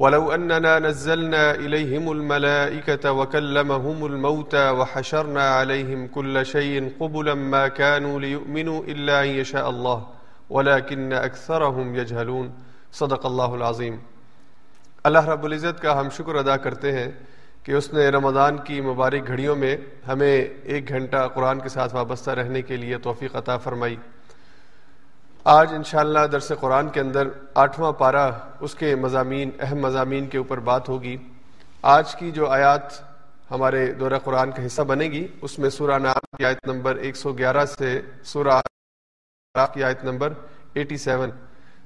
ولو أننا نزلنا إليهم الملائكة وكلمهم الموتى وحشرنا عليهم كل شيء قبلا ما كانوا ليؤمنوا إلا أن يشاء الله، ولكن أكثرهم يجهلون. صدق اللہ العظیم اللہ رب العزت کا ہم شکر ادا کرتے ہیں کہ اس نے رمضان کی مبارک گھڑیوں میں ہمیں ایک گھنٹہ قرآن کے ساتھ وابستہ رہنے کے لیے توفیق عطا فرمائی۔ آج انشاءاللہ درس قرآن کے اندر آٹھواں پارہ اس کے مضامین، اہم مضامین کے اوپر بات ہوگی۔ آج کی جو آیات ہمارے دورہ قرآن کا حصہ بنے گی، اس میں سورہ نام کی آیت نمبر ایک سو گیارہ سے سورہ کی آیت نمبر ایٹی سیون۔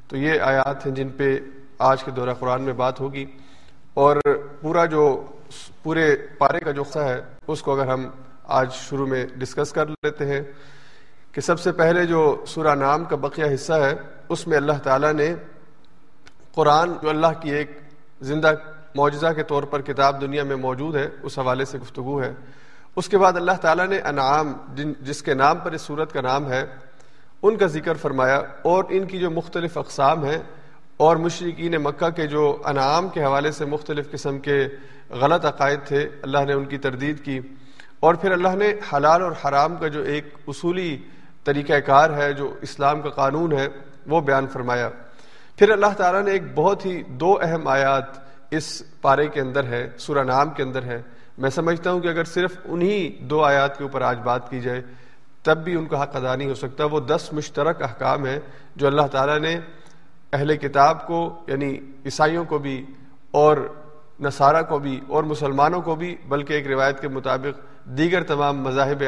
تو یہ آیات ہیں جن پہ آج کے دورہ قرآن میں بات ہوگی۔ اور پورا جو پورے پارے کا جو حصہ ہے، اس کو اگر ہم آج شروع میں ڈسکس کر لیتے ہیں کہ سب سے پہلے جو سورہ نام کا بقیہ حصہ ہے، اس میں اللہ تعالیٰ نے قرآن جو اللہ کی ایک زندہ معجزہ کے طور پر کتاب دنیا میں موجود ہے، اس حوالے سے گفتگو ہے۔ اس کے بعد اللہ تعالیٰ نے انعام، جن جس کے نام پر اس صورت کا نام ہے، ان کا ذکر فرمایا۔ اور ان کی جو مختلف اقسام ہیں، اور مشرقین مکہ کے جو انعام کے حوالے سے مختلف قسم کے غلط عقائد تھے، اللہ نے ان کی تردید کی۔ اور پھر اللہ نے حلال اور حرام کا جو ایک اصولی طریقہ کار ہے جو اسلام کا قانون ہے، وہ بیان فرمایا۔ پھر اللہ تعالیٰ نے ایک بہت ہی دو اہم آیات اس پارے کے اندر ہے، سورہ نام کے اندر ہے۔ میں سمجھتا ہوں کہ اگر صرف انہی دو آیات کے اوپر آج بات کی جائے، تب بھی ان کا حق ادا نہیں ہو سکتا۔ وہ دس مشترک احکام ہیں جو اللہ تعالیٰ نے اہل کتاب کو یعنی عیسائیوں کو بھی اور نصارہ کو بھی اور مسلمانوں کو بھی، بلکہ ایک روایت کے مطابق دیگر تمام مذاہب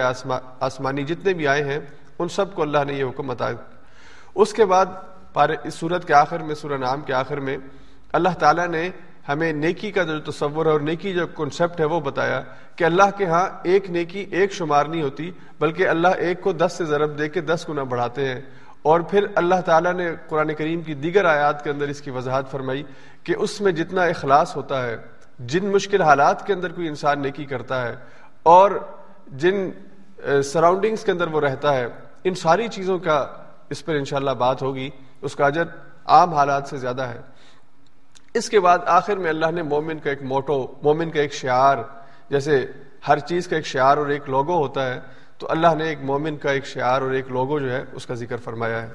آسمانی جتنے بھی آئے ہیں ان سب کو اللہ نے یہ حکم بتایا اس کے بعد پارے اس صورت کے آخر میں، سورہ نام کے آخر میں اللہ تعالیٰ نے ہمیں نیکی کا جو تصور ہے اور نیکی جو کنسپٹ ہے وہ بتایا کہ اللہ کے ہاں ایک نیکی ایک شمار نہیں ہوتی، بلکہ اللہ ایک کو دس سے ضرب دے کے دس گنا بڑھاتے ہیں۔ اور پھر اللہ تعالیٰ نے قرآن کریم کی دیگر آیات کے اندر اس کی وضاحت فرمائی کہ اس میں جتنا اخلاص ہوتا ہے، جن مشکل حالات کے اندر کوئی انسان نیکی کرتا ہے اور جن سراؤنڈنگس کے اندر وہ رہتا ہے ان ساری چیزوں کا اس پر انشاءاللہ بات ہوگی۔ اس کا اجر عام حالات سے زیادہ ہے۔ اس کے بعد آخر میں اللہ نے مومن کا ایک موٹو، مومن کا ایک شعار، جیسے ہر چیز کا ایک شعار اور ایک لوگو ہوتا ہے، تو اللہ نے ایک مومن کا ایک شعار اور ایک لوگو جو ہے، اس کا ذکر فرمایا ہے۔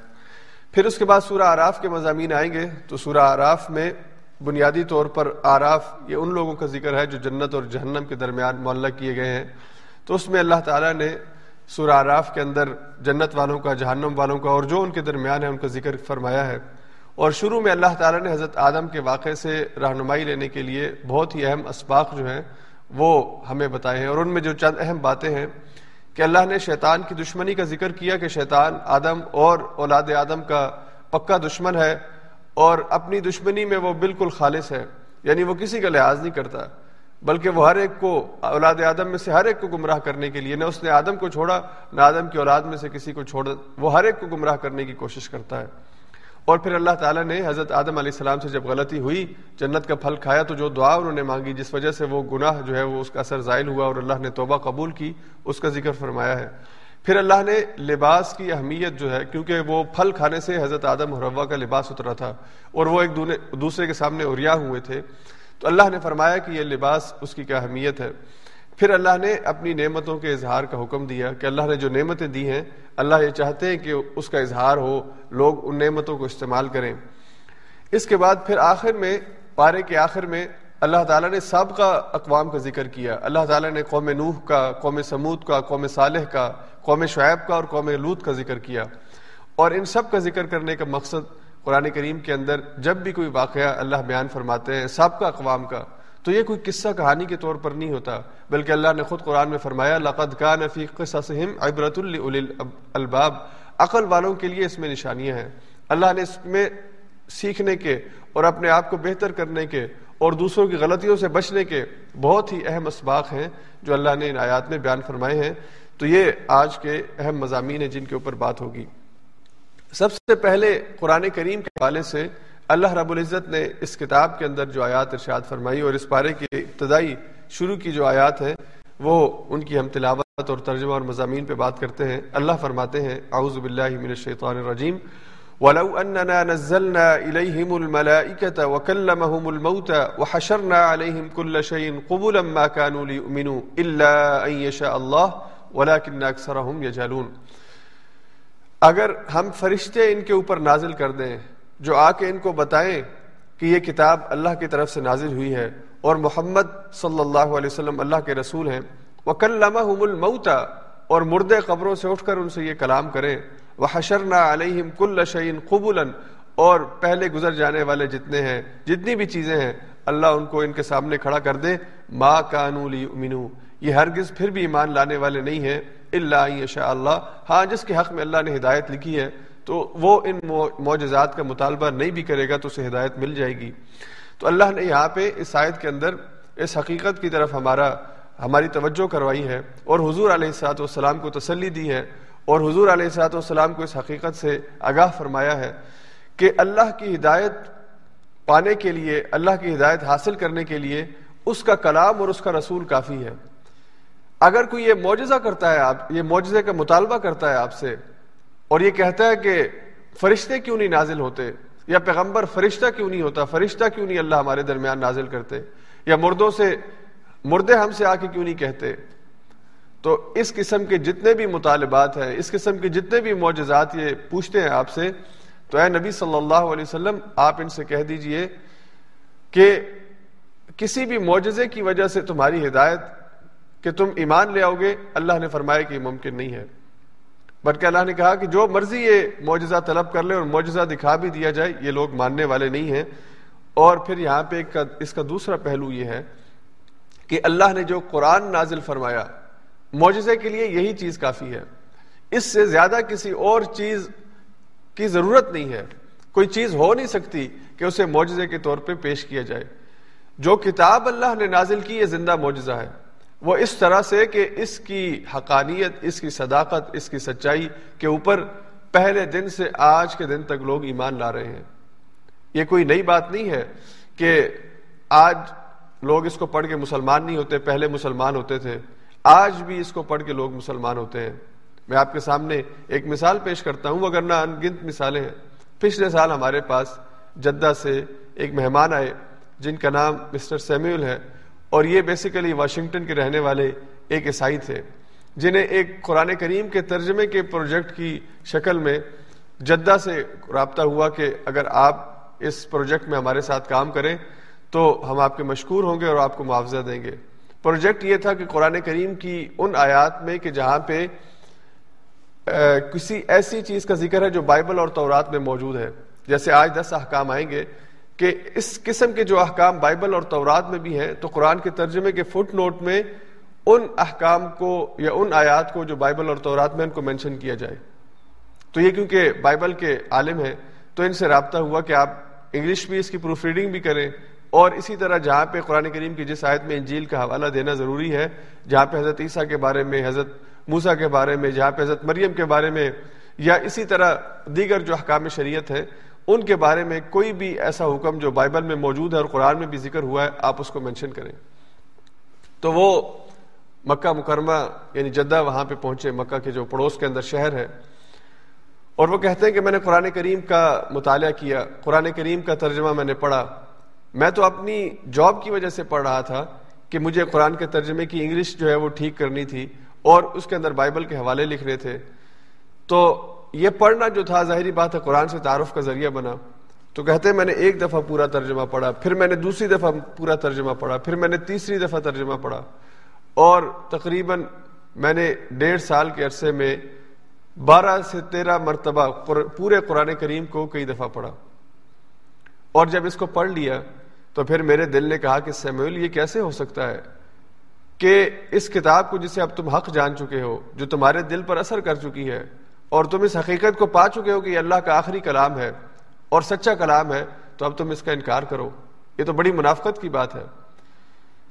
پھر اس کے بعد سورہ آراف کے مضامین آئیں گے۔ تو سورہ آراف میں بنیادی طور پر آراف یہ ان لوگوں کا ذکر ہے جو جنت اور جہنم کے درمیان معلق کیے گئے ہیں۔ تو اس میں اللہ تعالیٰ نے سورہ آراف کے اندر جنت والوں کا، جہنم والوں کا، اور جو ان کے درمیان ہے، ان کا ذکر فرمایا ہے۔ اور شروع میں اللہ تعالیٰ نے حضرت آدم کے واقعے سے رہنمائی لینے کے لیے بہت ہی اہم اسباق جو ہیں، وہ ہمیں بتائے ہیں۔ اور ان میں جو چند اہم باتیں ہیں کہ اللہ نے شیطان کی دشمنی کا ذکر کیا کہ شیطان آدم اور اولاد آدم کا پکا دشمن ہے، اور اپنی دشمنی میں وہ بالکل خالص ہے یعنی وہ کسی کا لحاظ نہیں کرتا۔ بلکہ وہ ہر ایک کو اولاد آدم میں سے ہر ایک کو گمراہ کرنے کے لیے، نہ اس نے آدم کو چھوڑا، نہ آدم کی اولاد میں سے کسی کو چھوڑا، وہ ہر ایک کو گمراہ کرنے کی کوشش کرتا ہے۔ اور پھر اللہ تعالیٰ نے حضرت آدم علیہ السلام سے جب غلطی ہوئی، جنت کا پھل کھایا، تو جو دعا انہوں نے مانگی، جس وجہ سے وہ گناہ جو ہے، وہ اس کا اثر زائل ہوا اور اللہ نے توبہ قبول کی، اس کا ذکر فرمایا ہے۔ پھر اللہ نے لباس کی اہمیت جو ہے، کیونکہ وہ پھل کھانے سے حضرت آدم اور روا کا لباس اترا تھا، اور وہ ایک دوسرے کے سامنے اوریا ہوئے تھے۔ تو اللہ نے فرمایا کہ یہ لباس اس کی کیا اہمیت ہے؟ پھر اللہ نے اپنی نعمتوں کے اظہار کا حکم دیا کہ اللہ نے جو نعمتیں دی ہیں، اللہ یہ چاہتے ہیں کہ اس کا اظہار ہو، لوگ ان نعمتوں کو استعمال کریں۔ اس کے بعد پھر آخر میں، پارے کے آخر میں اللہ تعالیٰ نے سابقہ اقوام کا ذکر کیا۔ اللہ تعالیٰ نے قوم نوح کا، قوم سمود کا، قوم صالح کا، قوم شعیب کا اور قوم لوت کا ذکر کیا۔ اور ان سب کا ذکر کرنے کا مقصد قرآن کریم کے اندر جب بھی کوئی واقعہ اللہ بیان فرماتے ہیں، سابقہ اقوام کا، تو یہ کوئی قصہ کہانی کے طور پر نہیں ہوتا، بلکہ اللہ نے خود قرآن میں فرمایا، لقد کان فی قصصہم عبرت الباب عقل والوں کے لیے اس میں نشانیاں ہیں۔ اللہ نے اس میں سیکھنے کے اور اپنے آپ کو بہتر کرنے کے اور دوسروں کی غلطیوں سے بچنے کے بہت ہی اہم اسباق ہیں جو اللہ نے ان آیات میں بیان فرمائے ہیں۔ تو یہ آج کے اہم مضامین ہیں جن کے اوپر بات ہوگی۔ سب سے پہلے قرآن کریم کے حوالے سے اللہ رب العزت نے اس کتاب کے اندر جو آیات ارشاد فرمائی اور اس پارے کی ابتدائی شروع کی جو آیات ہیں، وہ ان کی ہم تلاوت اور ترجمہ اور مضامین پہ بات کرتے ہیں۔ اللہ فرماتے ہیں، اعوذ باللہ من الشیطان الرجیم۔ ولو اننا نزلنا اليهم الملائكه وكلمهم الموتى وحشرنا عليهم كل شيء قبلا ما كانوا ليؤمنوا الا ان يشاء الله، ولكن اكثرهم يجهلون۔ اگر ہم فرشتے ان کے اوپر نازل کر دیں، جو آ کے ان کو بتائیں کہ یہ کتاب اللہ کی طرف سے نازل ہوئی ہے اور محمد صلی اللہ علیہ وسلم اللہ کے رسول ہیں وہ کل الموتا اور مردے قبروں سے اٹھ کر ان سے یہ کلام کریں وہ حشرنا علیہم کل شعین قبول اور پہلے گزر جانے والے جتنے ہیں، جتنی بھی چیزیں ہیں، اللہ ان کو ان کے سامنے کھڑا کر دے، ما کانو لی امنو یہ ہرگز پھر بھی ایمان لانے والے نہیں ہیں۔ اللہ شاء اللہ ہاں جس کے حق میں اللہ نے ہدایت لکھی ہے، تو وہ ان معجزات کا مطالبہ نہیں بھی کرے گا تو اسے ہدایت مل جائے گی۔ تو اللہ نے یہاں پہ اس آیت کے اندر اس حقیقت کی طرف ہمارا، ہماری توجہ کروائی ہے اور حضور علیہ السلاۃ والسلام کو تسلی دی ہے اور حضور علیہ السلاۃ والسلام کو اس حقیقت سے آگاہ فرمایا ہے کہ اللہ کی ہدایت پانے کے لیے، اللہ کی ہدایت حاصل کرنے کے لیے اس کا کلام اور اس کا رسول کافی ہے۔ اگر کوئی یہ معجزہ کرتا ہے آپ یہ معجزے کا مطالبہ کرتا ہے آپ سے اور یہ کہتا ہے کہ فرشتے کیوں نہیں نازل ہوتے یا پیغمبر فرشتہ کیوں نہیں ہوتا؟ فرشتہ کیوں نہیں اللہ ہمارے درمیان نازل کرتے؟ یا مردوں سے مردے ہم سے آ کے کیوں نہیں کہتے؟ تو اس قسم کے جتنے بھی مطالبات ہیں، اس قسم کے جتنے بھی معجزات یہ پوچھتے ہیں آپ سے، تو اے نبی صلی اللہ علیہ وسلم، آپ ان سے کہہ دیجیے کہ کسی بھی معجزے کی وجہ سے تمہاری ہدایت کہ تم ایمان لے آؤ گے، اللہ نے فرمایا کہ یہ ممکن نہیں ہے۔ بلکہ اللہ نے کہا کہ جو مرضی یہ معجزہ طلب کر لے اور معجزہ دکھا بھی دیا جائے، یہ لوگ ماننے والے نہیں ہیں۔ اور پھر یہاں پہ اس کا دوسرا پہلو یہ ہے کہ اللہ نے جو قرآن نازل فرمایا، معجزے کے لیے یہی چیز کافی ہے۔ اس سے زیادہ کسی اور چیز کی ضرورت نہیں ہے۔ کوئی چیز ہو نہیں سکتی کہ اسے معجزے کے طور پہ پیش کیا جائے۔ جو کتاب اللہ نے نازل کی، یہ زندہ معجزہ ہے۔ وہ اس طرح سے کہ اس کی حقانیت، اس کی صداقت، اس کی سچائی کے اوپر پہلے دن سے آج کے دن تک لوگ ایمان لا رہے ہیں۔ یہ کوئی نئی بات نہیں ہے کہ آج لوگ اس کو پڑھ کے مسلمان نہیں ہوتے، پہلے مسلمان ہوتے تھے۔ آج بھی اس کو پڑھ کے لوگ مسلمان ہوتے ہیں۔ میں آپ کے سامنے ایک مثال پیش کرتا ہوں، اگر نہ انگنت مثالیں ہیں۔ پچھلے سال ہمارے پاس جدہ سے ایک مہمان آئے، جن کا نام مسٹر سیمیول ہے۔ اور یہ بیسیکلی واشنگٹن کے رہنے والے ایک عیسائی تھے، جنہیں ایک قرآن کریم کے ترجمے کے پروجیکٹ کی شکل میں جدہ سے رابطہ ہوا کہ اگر آپ اس پروجیکٹ میں ہمارے ساتھ کام کریں تو ہم آپ کے مشکور ہوں گے اور آپ کو معاوضہ دیں گے۔ پروجیکٹ یہ تھا کہ قرآن کریم کی ان آیات میں کہ جہاں پہ کسی ایسی چیز کا ذکر ہے جو بائبل اور تورات میں موجود ہے۔ جیسے آج دس احکام آئیں گے کہ اس قسم کے جو احکام بائبل اور تورات میں بھی ہیں، تو قرآن کے ترجمے کے فٹ نوٹ میں ان احکام کو یا ان آیات کو جو بائبل اور تورات میں ان کو مینشن کیا جائے۔ تو یہ کیونکہ بائبل کے عالم ہیں، تو ان سے رابطہ ہوا کہ آپ انگلش بھی اس کی پروف ریڈنگ بھی کریں۔ اور اسی طرح جہاں پہ قرآن کریم کی جس آیت میں انجیل کا حوالہ دینا ضروری ہے، جہاں پہ حضرت عیسیٰ کے بارے میں، حضرت موسا کے بارے میں، جہاں پہ حضرت مریم کے بارے میں یا اسی طرح دیگر جو احکام شریعت ہے ان کے بارے میں کوئی بھی ایسا حکم جو بائبل میں موجود ہے اور قرآن میں بھی ذکر ہوا ہے، آپ اس کو مینشن کریں۔ تو وہ مکہ مکرمہ یعنی جدہ وہاں پہ پہنچے، مکہ کے جو پڑوس کے اندر شہر ہے۔ اور وہ کہتے ہیں کہ میں نے قرآن کریم کا مطالعہ کیا، قرآن کریم کا ترجمہ میں نے پڑھا۔ میں تو اپنی جاب کی وجہ سے پڑھ رہا تھا کہ مجھے قرآن کے ترجمے کی انگلش جو ہے وہ ٹھیک کرنی تھی اور اس کے اندر بائبل کے حوالے لکھنے تھے۔ تو یہ پڑھنا جو تھا، ظاہری بات ہے، قرآن سے تعارف کا ذریعہ بنا۔ تو کہتے ہیں، میں نے ایک دفعہ پورا ترجمہ پڑھا، پھر میں نے دوسری دفعہ پورا ترجمہ پڑھا، پھر میں نے تیسری دفعہ ترجمہ پڑھا۔ اور تقریباً میں نے ڈیڑھ سال کے عرصے میں بارہ سے تیرہ مرتبہ پورے قرآن کریم کو کئی دفعہ پڑھا۔ اور جب اس کو پڑھ لیا، تو پھر میرے دل نے کہا کہ سیموئل یہ کیسے ہو سکتا ہے کہ اس کتاب کو جسے اب تم حق جان چکے ہو، جو تمہارے دل پر اثر کر چکی ہے اور تم اس حقیقت کو پا چکے ہو کہ یہ اللہ کا آخری کلام ہے اور سچا کلام ہے، تو اب تم اس کا انکار کرو۔ یہ تو بڑی منافقت کی بات ہے۔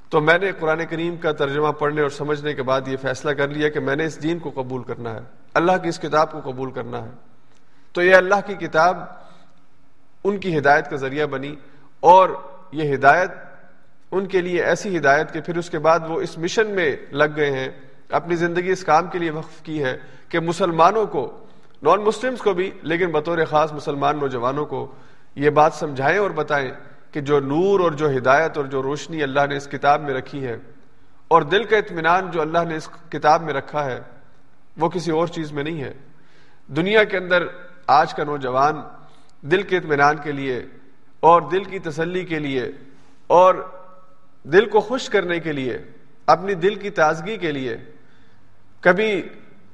تو میں نے قرآن کریم کا ترجمہ پڑھنے اور سمجھنے کے بعد یہ فیصلہ کر لیا کہ میں نے اس دین کو قبول کرنا ہے۔ اللہ کی اس کتاب کو قبول کرنا ہے۔ تو یہ اللہ کی کتاب ان کی ہدایت کا ذریعہ بنی اور یہ ہدایت ان کے لیے ایسی ہدایت کہ پھر اس کے بعد وہ اس مشن میں لگ گئے ہیں اپنی زندگی اس کام کے لیے وقف کی ہے کہ مسلمانوں کو نان مسلمس کو بھی، لیکن بطور خاص مسلمان نوجوانوں کو یہ بات سمجھائیں اور بتائیں کہ جو نور اور جو ہدایت اور جو روشنی اللہ نے اس کتاب میں رکھی ہے اور دل کا اطمینان جو اللہ نے اس کتاب میں رکھا ہے، وہ کسی اور چیز میں نہیں ہے۔ دنیا کے اندر آج کا نوجوان دل کے اطمینان کے لیے اور دل کی تسلی کے لیے اور دل کو خوش کرنے کے لیے، اپنی دل کی تازگی کے لیے کبھی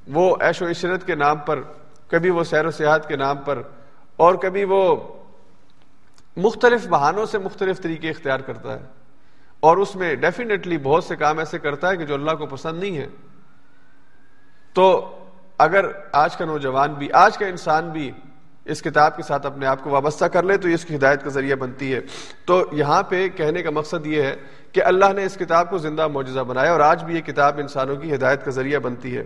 وہ ایش و عشرت کے نام پر، کبھی وہ سیر و سیاحت کے نام پر، اور کبھی وہ مختلف بہانوں سے مختلف طریقے اختیار کرتا ہے۔ اور اس میں ڈیفینیٹلی بہت سے کام ایسے کرتا ہے کہ جو اللہ کو پسند نہیں ہے۔ تو اگر آج کا نوجوان بھی، آج کا انسان بھی اس کتاب کے ساتھ اپنے آپ کو وابستہ کر لے تو یہ اس کی ہدایت کا ذریعہ بنتی ہے۔ تو یہاں پہ کہنے کا مقصد یہ ہے کہ اللہ نے اس کتاب کو زندہ معجزہ بنایا اور آج بھی یہ کتاب انسانوں کی ہدایت کا ذریعہ بنتی ہے۔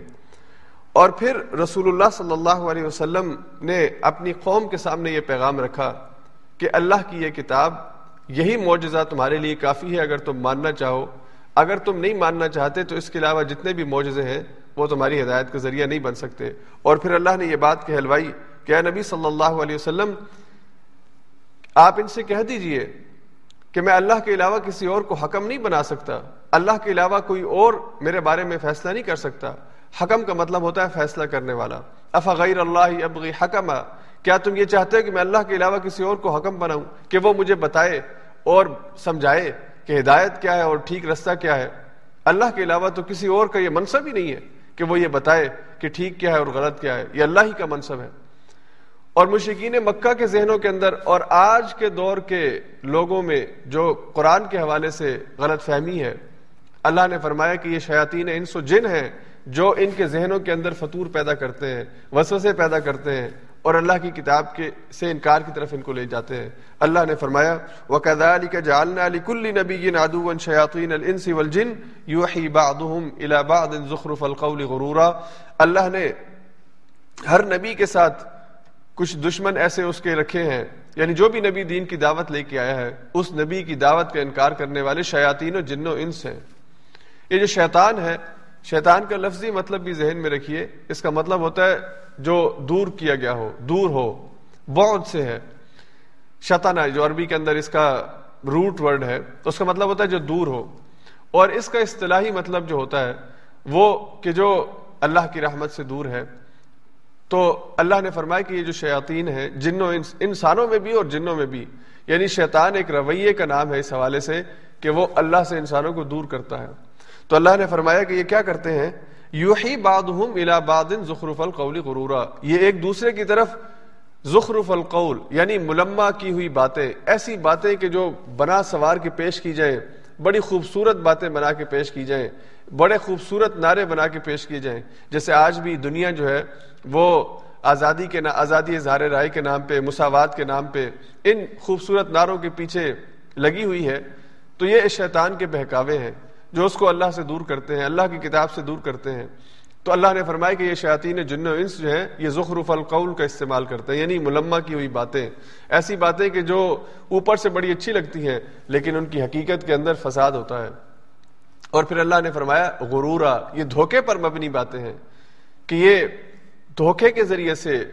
اور پھر رسول اللہ صلی اللہ علیہ وسلم نے اپنی قوم کے سامنے یہ پیغام رکھا کہ اللہ کی یہ کتاب، یہی معجزہ تمہارے لیے کافی ہے اگر تم ماننا چاہو۔ اگر تم نہیں ماننا چاہتے تو اس کے علاوہ جتنے بھی معجزے ہیں وہ تمہاری ہدایت کا ذریعہ نہیں بن سکتے۔ اور پھر اللہ نے یہ بات کہلوائی کہ اے نبی صلی اللہ علیہ وسلم، آپ ان سے کہہ دیجیے کہ میں اللہ کے علاوہ کسی اور کو حکم نہیں بنا سکتا۔ اللہ کے علاوہ کوئی اور میرے بارے میں فیصلہ نہیں کر سکتا۔ حکم کا مطلب ہوتا ہے فیصلہ کرنے والا۔ اف غیر اللہ ابغی حکم کیا تم یہ چاہتے ہو کہ میں اللہ کے علاوہ کسی اور کو حکم بناؤں کہ وہ مجھے بتائے اور سمجھائے کہ ہدایت کیا ہے اور ٹھیک رستہ کیا ہے؟ اللہ کے علاوہ تو کسی اور کا یہ منصب ہی نہیں ہے کہ وہ یہ بتائے کہ ٹھیک کیا ہے اور غلط کیا ہے۔ یہ اللہ ہی کا منصب ہے۔ اور مشکین مکہ کے ذہنوں کے اندر اور آج کے دور کے لوگوں میں جو قرآن کے حوالے سے غلط فہمی ہے، اللہ نے فرمایا کہ یہ شیاطین انس و جن ہیں جو ان کے ذہنوں کے اندر فطور پیدا کرتے ہیں، وسوسے پیدا کرتے ہیں اور اللہ کی کتاب کے سے انکار کی طرف ان کو لے جاتے ہیں۔ اللہ نے فرمایا، وَكَذَلِكَ جَعَلْنَا لِكُلِّ نَبِيٍّ عَدُوًا شَيَاطِينَ الْإِنسِ وَالْجِنِّ يُوحِي بَعْضُهُمْ إِلَى بَعْضٍ زُخْرُفَ الْقَوْلِ غُرُورًا۔ اللہ نے ہر نبی کے ساتھ کچھ دشمن ایسے اس کے رکھے ہیں یعنی جو بھی نبی دین کی دعوت لے کے آیا ہے، اس نبی کی دعوت کا انکار کرنے والے شیاطین و جن و انس ہیں۔ یہ جو شیطان ہے، شیطان کا لفظی مطلب بھی ذہن میں رکھیے، اس کا مطلب ہوتا ہے جو دور کیا گیا ہو، دور ہو بہت سے ہے۔ شیطان جو عربی کے اندر اس کا روٹ ورڈ ہے تو اس کا مطلب ہوتا ہے جو دور ہو۔ اور اس کا اصطلاحی مطلب جو ہوتا ہے، وہ کہ جو اللہ کی رحمت سے دور ہے تو اللہ نے فرمایا کہ یہ جو شیاطین ہیں، جنوں انسانوں میں بھی اور جنوں میں بھی یعنی شیطان ایک رویے کا نام ہے اس حوالے سے کہ وہ اللہ سے انسانوں کو دور کرتا ہے۔ تو اللہ نے فرمایا کہ یہ کیا کرتے ہیں؟ یو ہی باد الا باد ظخرف القول غرورا۔ یہ ایک دوسرے کی طرف ظخرف القول یعنی ملما کی ہوئی باتیں، ایسی باتیں کہ جو بنا سوار کے پیش کی جائیں۔ بڑی خوبصورت باتیں بنا کے پیش کی جائیں، بڑے خوبصورت نعرے بنا کے پیش کیے جائیں۔ جیسے آج بھی دنیا جو ہے، وہ آزادی کے آزادی اظہار رائے کے نام پہ، مساوات کے نام پہ ان خوبصورت نعروں کے پیچھے لگی ہوئی ہے۔ تو یہ شیطان کے بہکاوے ہیں، جو اس کو اللہ سے دور کرتے ہیں، اللہ کی کتاب سے دور کرتے ہیں۔ تو اللہ نے فرمایا کہ یہ شیاطین جن و انس جو ہیں، یہ ذخرف القول کا استعمال کرتے ہیں یعنی ملما کی ہوئی باتیں۔ ایسی باتیں کہ جو اوپر سے بڑی اچھی لگتی ہیں، لیکن ان کی حقیقت کے اندر فساد ہوتا ہے۔ اور پھر اللہ نے فرمایا، غرورا، یہ دھوکے پر مبنی باتیں ہیں۔ کہ یہ دھوکے کے ذریعے سے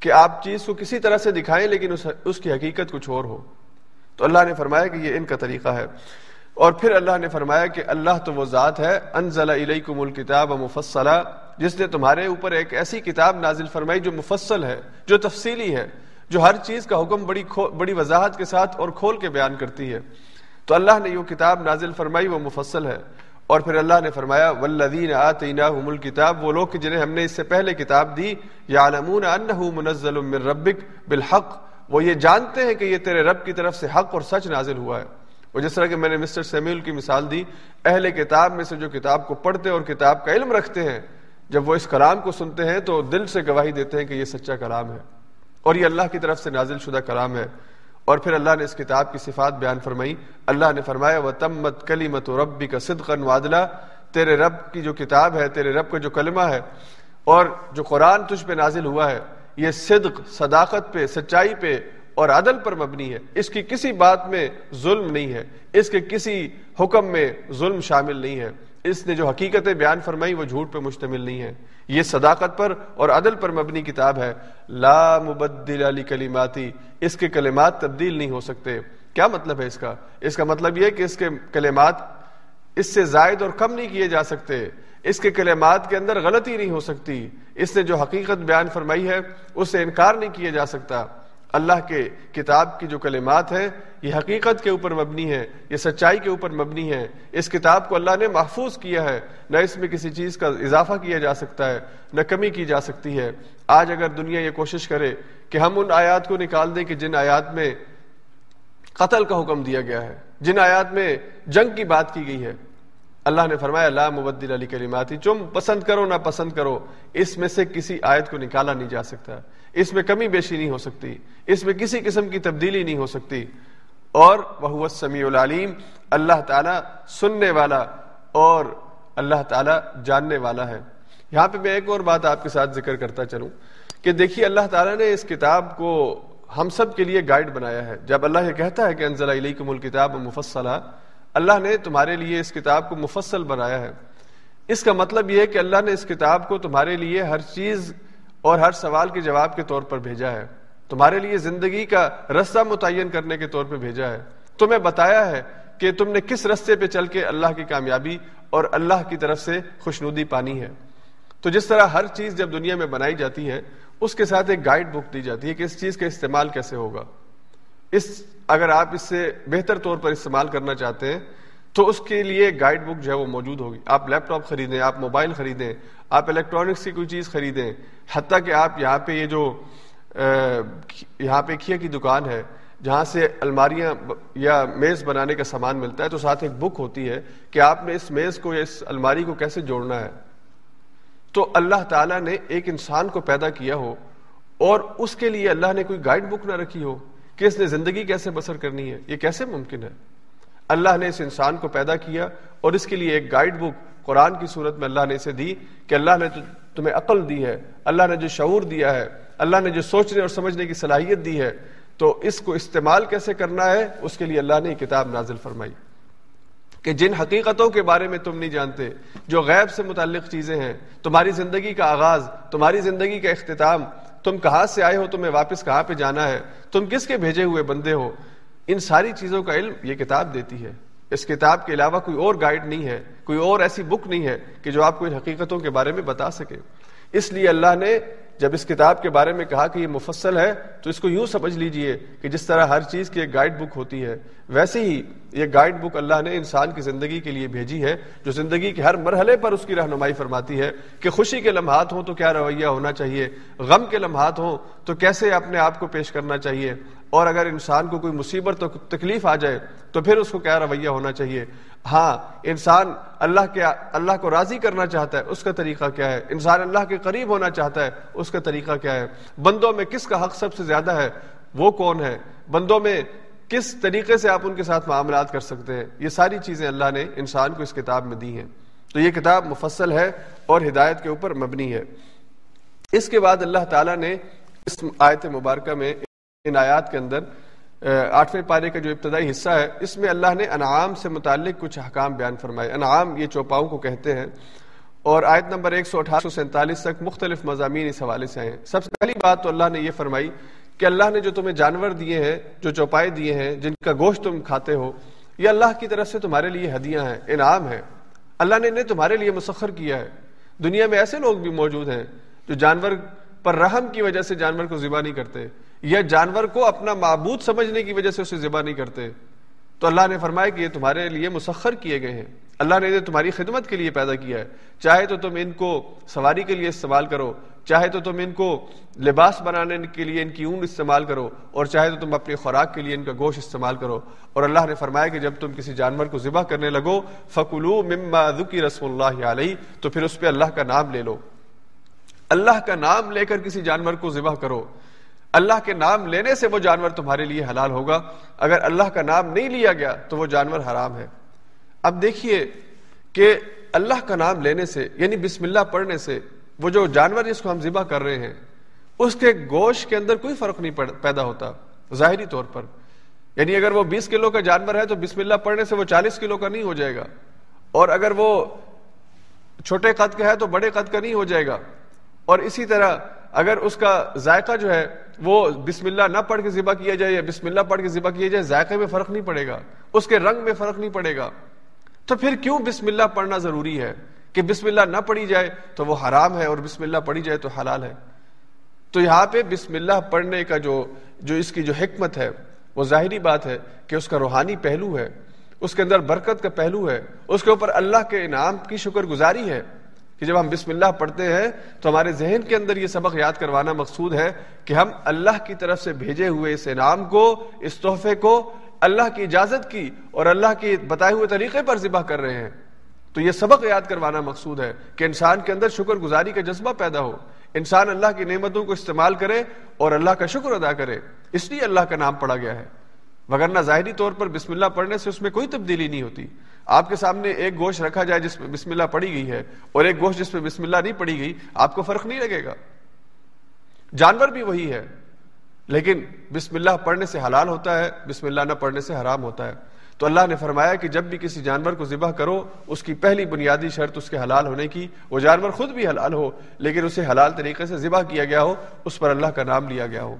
کہ آپ چیز کو کسی طرح سے دکھائیں، لیکن اس اس کی حقیقت کچھ اور ہو۔ تو اللہ نے فرمایا کہ یہ ان کا طریقہ ہے۔ اور پھر اللہ نے فرمایا کہ اللہ تو وہ ذات ہے، انزل علیکم الکتاب مفصلہ جس نے تمہارے اوپر ایک ایسی کتاب نازل فرمائی جو مفصل ہے، جو تفصیلی ہے، جو ہر چیز کا حکم بڑی بڑی وضاحت کے ساتھ اور کھول کے بیان کرتی ہے۔ تو اللہ نے یہ کتاب نازل فرمائی، وہ مفصل ہے۔ اور پھر اللہ نے فرمایا ولدین آتیناہم الکتاب وہ لوگ جنہیں ہم نے اس سے پہلے کتاب دی یعلمون انہ منزل من ربک بالحق، وہ یہ جانتے ہیں کہ یہ تیرے رب کی طرف سے حق اور سچ نازل ہوا ہے۔ اور جس طرح کہ میں نے مسٹر سیمیول کی مثال دی، اہل کتاب میں سے جو کتاب کو پڑھتے اور کتاب کا علم رکھتے ہیں، جب وہ اس کلام کو سنتے ہیں تو دل سے گواہی دیتے ہیں کہ یہ سچا کلام ہے۔ اور یہ اللہ کی طرف سے نازل شدہ کلام ہے۔ اور پھر اللہ نے اس کتاب کی صفات بیان فرمائی۔ اللہ نے فرمایا وہ تمت کلی مت ربی کا صدقن وادلہ تیرے رب کی جو کتاب ہے، تیرے رب کا جو کلمہ ہے، اور جو قرآن تجھ پہ نازل ہوا ہے، یہ صدق، صداقت پہ، سچائی پہ اور عدل پر مبنی ہے۔ اس کی کسی بات میں ظلم نہیں ہے۔ اس کے کسی حکم میں ظلم شامل نہیں ہے۔ اس نے جو حقیقتیں بیان فرمائی وہ جھوٹ پہ مشتمل نہیں ہے یہ صداقت پر اور عدل پر مبنی کتاب ہے۔ لا مبدل علی کلیماتی اس کے کلمات تبدیل نہیں ہو سکتے۔ کیا مطلب ہے اس کا؟ اس کا مطلب یہ کہ اس کے کلمات اس سے زائد اور کم نہیں کیے جا سکتے۔ اس کے کلمات کے اندر غلطی نہیں ہو سکتی۔ اس نے جو حقیقت بیان فرمائی ہے، اس سے انکار نہیں کیا جا سکتا۔ اللہ کے کتاب کی جو کلمات ہیں، یہ حقیقت کے اوپر مبنی ہے یہ سچائی کے اوپر مبنی ہے اس کتاب کو اللہ نے محفوظ کیا ہے۔ نہ اس میں کسی چیز کا اضافہ کیا جا سکتا ہے، نہ کمی کی جا سکتی ہے۔ آج اگر دنیا یہ کوشش کرے کہ ہم ان آیات کو نکال دیں کہ جن آیات میں قتل کا حکم دیا گیا ہے، جن آیات میں جنگ کی بات کی گئی ہے اللہ نے فرمایا، لا مبدل علی کلماتی تم پسند کرو نہ پسند کرو، اس میں سے کسی آیت کو نکالا نہیں جا سکتا۔ اس میں کمی بیشی نہیں ہو سکتی، اس میں کسی قسم کی تبدیلی نہیں ہو سکتی۔ اور وہ سمیع العلیم، اللہ تعالیٰ سننے والا اور اللہ تعالیٰ جاننے والا ہے۔ یہاں پہ میں ایک اور بات آپ کے ساتھ ذکر کرتا چلوں کہ دیکھیے، اللہ تعالیٰ نے اس کتاب کو ہم سب کے لیے گائیڈ بنایا ہے۔ جب اللہ یہ کہتا ہے کہ انزل علیکم الکتاب مفصلہ اللہ نے تمہارے لیے اس کتاب کو مفصل بنایا ہے۔ اس کا مطلب یہ ہے کہ اللہ نے اس کتاب کو تمہارے لیے ہر چیز اور ہر سوال کے جواب کے طور پر بھیجا ہے۔ تمہارے لیے زندگی کا رستہ متعین کرنے کے طور پہ بھیجا ہے۔ تمہیں بتایا ہے کہ تم نے کس رستے پہ چل کے اللہ کی کامیابی اور اللہ کی طرف سے خوشنودی پانی ہے۔ تو جس طرح ہر چیز جب دنیا میں بنائی جاتی ہے، اس کے ساتھ ایک گائیڈ بک دی جاتی ہے کہ اس چیز کا استعمال کیسے ہوگا۔ اس اگر آپ اس سے بہتر طور پر استعمال کرنا چاہتے ہیں، تو اس کے لیے گائیڈ بک جو ہے وہ موجود ہوگی۔ آپ لیپ ٹاپ خریدیں، آپ موبائل خریدیں، آپ الیکٹرانکس کی کوئی چیز خریدیں، حتیٰ کہ آپ یہاں پہ یہ جو یہاں پہ کھیا کی دکان ہے، جہاں سے الماریاں یا میز بنانے کا سامان ملتا ہے، تو ساتھ ایک بک ہوتی ہے کہ آپ نے اس میز کو یا اس الماری کو کیسے جوڑنا ہے۔ تو اللہ تعالیٰ نے ایک انسان کو پیدا کیا ہو اور اس کے لیے اللہ نے کوئی گائیڈ بک نہ رکھی ہو۔ کہ اس نے زندگی کیسے بسر کرنی ہے؟ یہ کیسے ممکن ہے؟ اللہ نے اس انسان کو پیدا کیا اور اس کے لیے ایک گائیڈ بک قرآن کی صورت میں اللہ نے اسے دی کہ اللہ نے تمہیں عقل دی ہے، اللہ نے جو شعور دیا ہے، اللہ نے جو سوچنے اور سمجھنے کی صلاحیت دی ہے، تو اس کو استعمال کیسے کرنا ہے؟ اس کے لیے اللہ نے کتاب نازل فرمائی۔ کہ جن حقیقتوں کے بارے میں تم نہیں جانتے، جو غیب سے متعلق چیزیں ہیں، تمہاری زندگی کا آغاز، تمہاری زندگی کا اختتام تم کہاں سے آئے ہو؟ تمہیں واپس کہاں پہ جانا ہے؟ تم کس کے بھیجے ہوئے بندے ہو؟ ان ساری چیزوں کا علم یہ کتاب دیتی ہے۔ اس کتاب کے علاوہ کوئی اور گائیڈ نہیں ہے، کوئی اور ایسی بک نہیں ہے کہ جو آپ کو ان حقیقتوں کے بارے میں بتا سکے۔ اس لیے اللہ نے جب اس کتاب کے بارے میں کہا کہ یہ مفصل ہے، تو اس کو یوں سمجھ لیجیے کہ جس طرح ہر چیز کی ایک گائیڈ بک ہوتی ہے، ویسے ہی یہ گائیڈ بک اللہ نے انسان کی زندگی کے لیے بھیجی ہے، جو زندگی کے ہر مرحلے پر اس کی رہنمائی فرماتی ہے کہ خوشی کے لمحات ہوں تو کیا رویہ ہونا چاہیے، غم کے لمحات ہوں تو کیسے اپنے آپ کو پیش کرنا چاہیے، اور اگر انسان کو کوئی مصیبت تکلیف آ جائے تو پھر اس کو کیا رویہ ہونا چاہیے۔ ہاں انسان اللہ کے اللہ کو راضی کرنا چاہتا ہے، اس کا طریقہ کیا ہے؟ انسان اللہ کے قریب ہونا چاہتا ہے، اس کا طریقہ کیا ہے؟ بندوں میں کس کا حق سب سے زیادہ ہے؟ وہ کون ہے؟ بندوں میں کس طریقے سے آپ ان کے ساتھ معاملات کر سکتے ہیں؟ یہ ساری چیزیں اللہ نے انسان کو اس کتاب میں دی ہیں۔ تو یہ کتاب مفصل ہے اور ہدایت کے اوپر مبنی ہے۔ اس کے بعد اللہ تعالیٰ نے اس آیت مبارکہ میں ان آیات کے اندر آٹھویں پارے کا جو ابتدائی حصہ ہے، اس میں اللہ نے انعام سے متعلق کچھ حکام بیان فرمائے۔ انعام یہ چوپاؤں کو کہتے ہیں۔ اور آیت نمبر ایک سو اٹھارہ سو سینتالیس تک مختلف مضامین اس حوالے سے ہیں۔ سب سے پہلی بات تو اللہ نے یہ فرمائی کہ اللہ نے جو تمہیں جانور دیے ہیں، جو چوپائے دیے ہیں، جن کا گوشت تم کھاتے ہو، یہ اللہ کی طرف سے تمہارے لیے ہدیاں ہیں، انعام ہے اللہ نے انہیں تمہارے لیے مسخر کیا ہے۔ دنیا میں ایسے لوگ بھی موجود ہیں جو جانور پر رحم کی وجہ سے جانور کو ذبح نہیں کرتے۔ یا جانور کو اپنا معبود سمجھنے کی وجہ سے اسے ذبح نہیں کرتے؟ تو اللہ نے فرمایا کہ یہ تمہارے لیے مسخر کیے گئے ہیں۔ اللہ نے تمہاری خدمت کے لیے پیدا کیا ہے۔ چاہے تو تم ان کو سواری کے لیے استعمال کرو، چاہے تو تم ان کو لباس بنانے کے لیے ان کی اون استعمال کرو، اور چاہے تو تم اپنی خوراک کے لیے ان کا گوشت استعمال کرو۔ اور اللہ نے فرمایا کہ جب تم کسی جانور کو ذبح کرنے لگو، فکلو مما ذکی رسم اللہ علیہ، تو پھر اس پہ اللہ کا نام لے لو۔ اللہ کا نام لے کر کسی جانور کو ذبح کرو۔ اللہ کے نام لینے سے وہ جانور تمہارے لیے حلال ہوگا۔ اگر اللہ کا نام نہیں لیا گیا تو وہ جانور حرام ہے۔ اب دیکھیے کہ اللہ کا نام لینے سے یعنی بسم اللہ پڑھنے سے وہ جو جانور جس کو ہم ذبح کر رہے ہیں، اس کے گوشت کے اندر کوئی فرق نہیں پیدا ہوتا، ظاہری طور پر۔ یعنی اگر وہ بیس کلو کا جانور ہے تو بسم اللہ پڑھنے سے وہ چالیس کلو کا نہیں ہو جائے گا۔ اور اگر وہ چھوٹے قد کا ہے تو بڑے قد کا نہیں ہو جائے گا۔ اور اسی طرح اگر اس کا ذائقہ جو ہے وہ بسم اللہ نہ پڑھ کے ذبح کیا جائے یا بسم اللہ پڑھ کے ذبح کیا جائے، ذائقے میں فرق نہیں پڑے گا، اس کے رنگ میں فرق نہیں پڑے گا۔ تو پھر کیوں بسم اللہ پڑھنا ضروری ہے؟ کہ بسم اللہ نہ پڑھی جائے تو وہ حرام ہے اور بسم اللہ پڑھی جائے تو حلال ہے۔ تو یہاں پہ بسم اللہ پڑھنے کا جو جو اس کی جو حکمت ہے، وہ ظاہری بات ہے کہ اس کا روحانی پہلو ہے، اس کے اندر برکت کا پہلو ہے، اس کے اوپر اللہ کے انعام کی شکر گزاری ہے۔ کہ جب ہم بسم اللہ پڑھتے ہیں تو ہمارے ذہن کے اندر یہ سبق یاد کروانا مقصود ہے کہ ہم اللہ کی طرف سے بھیجے ہوئے اس انعام کو، اس تحفے کو اللہ کی اجازت کی اور اللہ کی بتائے ہوئے طریقے پر ذبح کر رہے ہیں۔ تو یہ سبق یاد کروانا مقصود ہے کہ انسان کے اندر شکر گزاری کا جذبہ پیدا ہو۔ انسان اللہ کی نعمتوں کو استعمال کرے اور اللہ کا شکر ادا کرے۔ اس لیے اللہ کا نام پڑھا گیا ہے۔ وغیرہ ظاہری طور پر بسم اللہ پڑھنے سے اس میں کوئی تبدیلی نہیں ہوتی۔ آپ کے سامنے ایک گوشت رکھا جائے جس میں بسم اللہ پڑھی گئی ہے اور ایک گوشت جس میں بسم اللہ نہیں پڑھی گئی، آپ کو فرق نہیں لگے گا۔ جانور بھی وہی ہے، لیکن بسم اللہ پڑھنے سے حلال ہوتا ہے، بسم اللہ نہ پڑھنے سے حرام ہوتا ہے۔ تو اللہ نے فرمایا کہ جب بھی کسی جانور کو ذبح کرو، اس کی پہلی بنیادی شرط اس کے حلال ہونے کی، وہ جانور خود بھی حلال ہو، لیکن اسے حلال طریقے سے ذبح کیا گیا ہو، اس پر اللہ کا نام لیا گیا ہو۔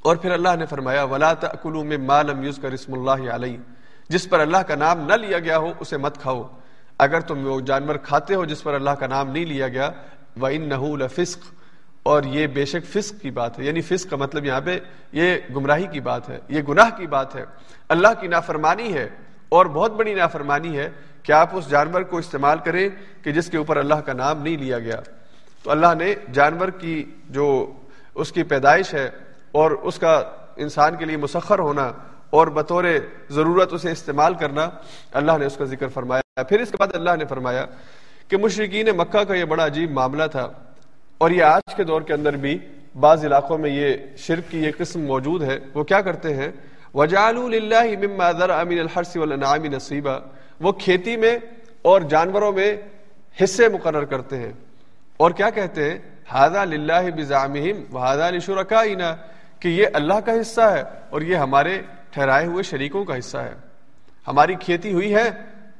اور پھر اللہ نے فرمایا، ولا تلو میں مالم یوز کر اسم اللہ علیہ جس پر اللہ کا نام نہ لیا گیا ہو، اسے مت کھاؤ۔ اگر تم وہ جانور کھاتے ہو جس پر اللہ کا نام نہیں لیا گیا وہ ان نحول فسق اور یہ بے شک فسق کی بات ہے۔ یعنی فسق کا مطلب یہاں پہ یہ گمراہی کی بات ہے، یہ گناہ کی بات ہے۔ اللہ کی نافرمانی ہے، اور بہت بڑی نافرمانی ہے کہ آپ اس جانور کو استعمال کریں کہ جس کے اوپر اللہ کا نام نہیں لیا گیا۔ تو اللہ نے جانور کی جو اس کی پیدائش ہے اور اس کا انسان کے لیے مسخر ہونا اور بطور ضرورت اسے استعمال کرنا اللہ نے اس کا ذکر فرمایا۔ پھر اس کے بعد اللہ نے فرمایا کہ مشرقین مکہ کا یہ بڑا عجیب معاملہ تھا۔ اور یہ آج کے دور کے اندر بھی بعض علاقوں میں یہ شرک کی یہ قسم موجود ہے۔ وہ کیا کرتے ہیں؟ نصیبہ وہ کھیتی میں اور جانوروں میں حصے مقرر کرتے ہیں۔ اور کیا کہتے ہیں؟ ہادہ علی شرکائنا کہ یہ اللہ کا حصہ ہے اور یہ ہمارے ٹھہرائے ہوئے شریکوں کا حصہ ہے۔ ہماری کھیتی ہوئی ہے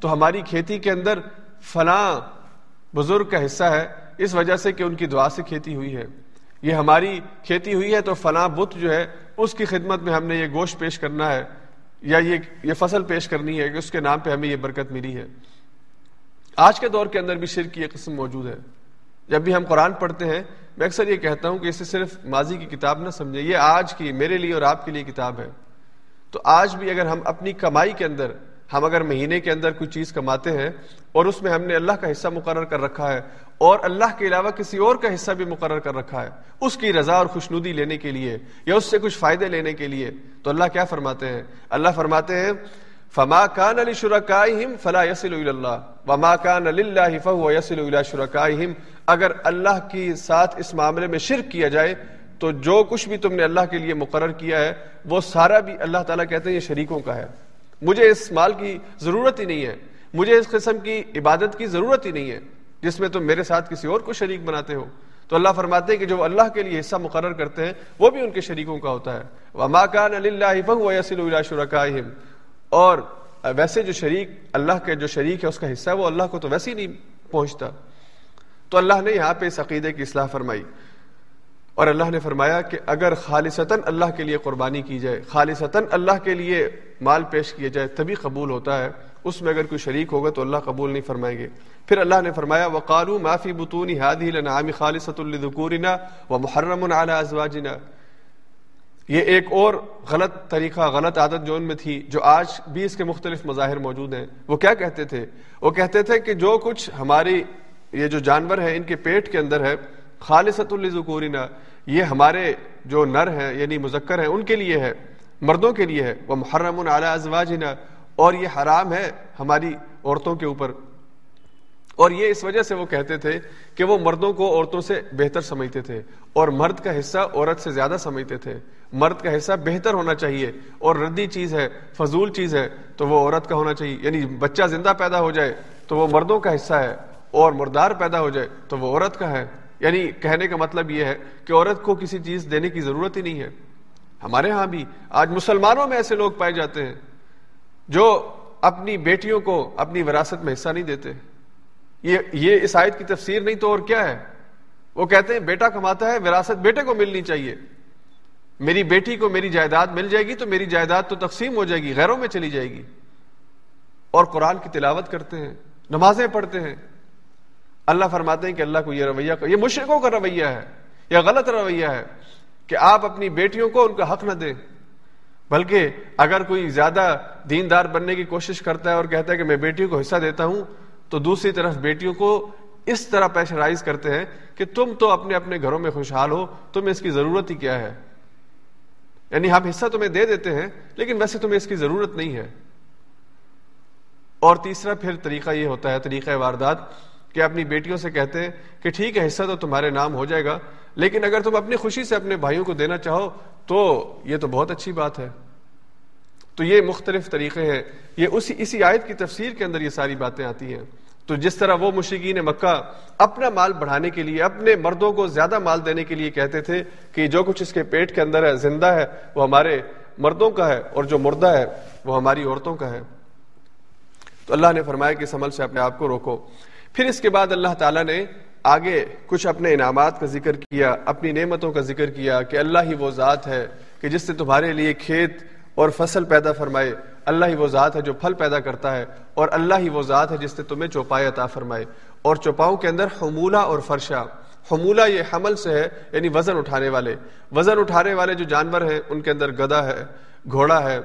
تو ہماری کھیتی کے اندر فلاں بزرگ کا حصہ ہے، اس وجہ سے کہ ان کی دعا سے کھیتی ہوئی ہے۔ یہ ہماری کھیتی ہوئی ہے تو فلاں بت جو ہے، اس کی خدمت میں ہم نے یہ گوشت پیش کرنا ہے یا یہ یہ فصل پیش کرنی ہے کہ اس کے نام پہ ہمیں یہ برکت ملی ہے۔ آج کے دور کے اندر بھی شرک کی یہ قسم موجود ہے۔ جب بھی ہم قرآن پڑھتے ہیں، میں اکثر یہ کہتا ہوں کہ اسے صرف ماضی کی کتاب نہ سمجھے، یہ آج کی میرے لیے اور آپ کے لیے کتاب ہے۔ تو آج بھی اگر ہم اپنی کمائی کے اندر، ہم اگر مہینے کے اندر کوئی چیز کماتے ہیں اور اس میں ہم نے اللہ کا حصہ مقرر کر رکھا ہے اور اللہ کے علاوہ کسی اور کا حصہ بھی مقرر کر رکھا ہے، اس کی رضا اور خوشنودی لینے کے لیے یا اس سے کچھ فائدے لینے کے لیے، تو اللہ کیا فرماتے ہیں؟ اللہ فرماتے ہیں، فما کان علی شرکائہم فلا یسل اللہ وما کان للہ فهو یسل الى شرکائہم اگر اللہ کی ساتھ اس معاملے میں شرک کیا جائے تو جو کچھ بھی تم نے اللہ کے لیے مقرر کیا ہے، وہ سارا بھی اللہ تعالیٰ کہتے ہیں یہ شریکوں کا ہے۔ مجھے اس مال کی ضرورت ہی نہیں ہے۔ مجھے اس قسم کی عبادت کی ضرورت ہی نہیں ہے، جس میں تم میرے ساتھ کسی اور کو شریک بناتے ہو۔ تو اللہ فرماتے ہیں کہ جو اللہ کے لیے حصہ مقرر کرتے ہیں، وہ بھی ان کے شریکوں کا ہوتا ہے۔ وما كان لله فهو يصل اور ویسے جو شریک، اللہ کے جو شریک ہے، اس کا حصہ ہے، وہ اللہ کو تو ویسے ہی نہیں پہنچتا۔ تو اللہ نے یہاں پہ اس عقیدے کی اصلاح فرمائی۔ اور اللہ نے فرمایا کہ اگر خالصتاً اللہ کے لیے قربانی کی جائے، خالصتاً اللہ کے لیے مال پیش کیا جائے، تبھی قبول ہوتا ہے۔ اس میں اگر کوئی شریک ہوگا تو اللہ قبول نہیں فرمائیں گے۔ پھر اللہ نے فرمایا وقالو معافی بتونی ہادی لنعام خالصۃ لذکورنا ومحرم علی ازواجنا یہ ایک اور غلط طریقہ، غلط عادت جو ان میں تھی، جو آج بھی اس کے مختلف مظاہر موجود ہیں۔ وہ کیا کہتے تھے؟ وہ کہتے تھے کہ جو کچھ ہماری، یہ جو جانور ہیں، ان کے پیٹ کے اندر ہے خالصۃ الذکورنا یہ ہمارے جو نر ہیں یعنی مذکر ہیں، ان کے لیے ہے، مردوں کے لیے ہے وہ محرم علی ازواجنا، اور یہ حرام ہے ہماری عورتوں کے اوپر۔ اور یہ اس وجہ سے وہ کہتے تھے کہ وہ مردوں کو عورتوں سے بہتر سمجھتے تھے، اور مرد کا حصہ عورت سے زیادہ سمجھتے تھے۔ مرد کا حصہ بہتر ہونا چاہیے، اور ردی چیز ہے، فضول چیز ہے، تو وہ عورت کا ہونا چاہیے۔ یعنی بچہ زندہ پیدا ہو جائے تو وہ مردوں کا حصہ ہے، اور مردار پیدا ہو جائے تو وہ عورت کا ہے۔ یعنی کہنے کا مطلب یہ ہے کہ عورت کو کسی چیز دینے کی ضرورت ہی نہیں ہے۔ ہمارے ہاں بھی آج مسلمانوں میں ایسے لوگ پائے جاتے ہیں جو اپنی بیٹیوں کو اپنی وراثت میں حصہ نہیں دیتے۔ یہ یہ اس آیت کی تفسیر نہیں تو اور کیا ہے؟ وہ کہتے ہیں، بیٹا کماتا ہے، وراثت بیٹے کو ملنی چاہیے۔ میری بیٹی کو میری جائیداد مل جائے گی تو میری جائیداد تو تقسیم ہو جائے گی، غیروں میں چلی جائے گی۔ اور قرآن کی تلاوت کرتے ہیں، نمازیں پڑھتے ہیں۔ اللہ فرماتے ہیں کہ اللہ کو یہ رویہ یہ مشرقوں کا رویہ ہے یا غلط رویہ ہے کہ آپ اپنی بیٹیوں کو ان کا حق نہ دیں۔ بلکہ اگر کوئی زیادہ دیندار بننے کی کوشش کرتا ہے اور کہتا ہے کہ میں بیٹیوں کو حصہ دیتا ہوں، تو دوسری طرف بیٹیوں کو اس طرح پیشرائز کرتے ہیں کہ تم تو اپنے اپنے گھروں میں خوشحال ہو، تمہیں اس کی ضرورت ہی کیا ہے؟ یعنی ہم حصہ تمہیں دے دیتے ہیں، لیکن ویسے تمہیں اس کی ضرورت نہیں ہے۔ اور تیسرا پھر طریقہ یہ ہوتا ہے، طریقہ واردات۔ کہ اپنی بیٹیوں سے کہتے ہیں کہ ٹھیک ہے، حصہ تو تمہارے نام ہو جائے گا، لیکن اگر تم اپنی خوشی سے اپنے بھائیوں کو دینا چاہو تو یہ تو بہت اچھی بات ہے۔ تو یہ مختلف طریقے ہیں۔ یہ اسی اسی آیت کی تفسیر کے اندر یہ ساری باتیں آتی ہیں۔ تو جس طرح وہ مشرقین مکہ اپنا مال بڑھانے کے لیے، اپنے مردوں کو زیادہ مال دینے کے لیے کہتے تھے کہ جو کچھ اس کے پیٹ کے اندر ہے، زندہ ہے، وہ ہمارے مردوں کا ہے، اور جو مردہ ہے، وہ ہماری عورتوں کا ہے۔ تو اللہ نے فرمایا کہ اس عمل سے اپنے آپ کو روکو۔ پھر اس کے بعد اللہ تعالیٰ نے آگے کچھ اپنے انعامات کا ذکر کیا، اپنی نعمتوں کا ذکر کیا کہ اللہ ہی وہ ذات ہے کہ جس نے تمہارے لیے کھیت اور فصل پیدا فرمائے۔ اللہ ہی وہ ذات ہے جو پھل پیدا کرتا ہے اور اللہ ہی وہ ذات ہے جس نے تمہیں چوپائے عطا فرمائے۔ اور چوپاؤں کے اندر حمولہ اور فرشا حمولہ یہ حمل سے ہے یعنی وزن اٹھانے والے۔ وزن اٹھانے والے جو جانور ہیں، ان کے اندر گدا ہے، گھوڑا ہے،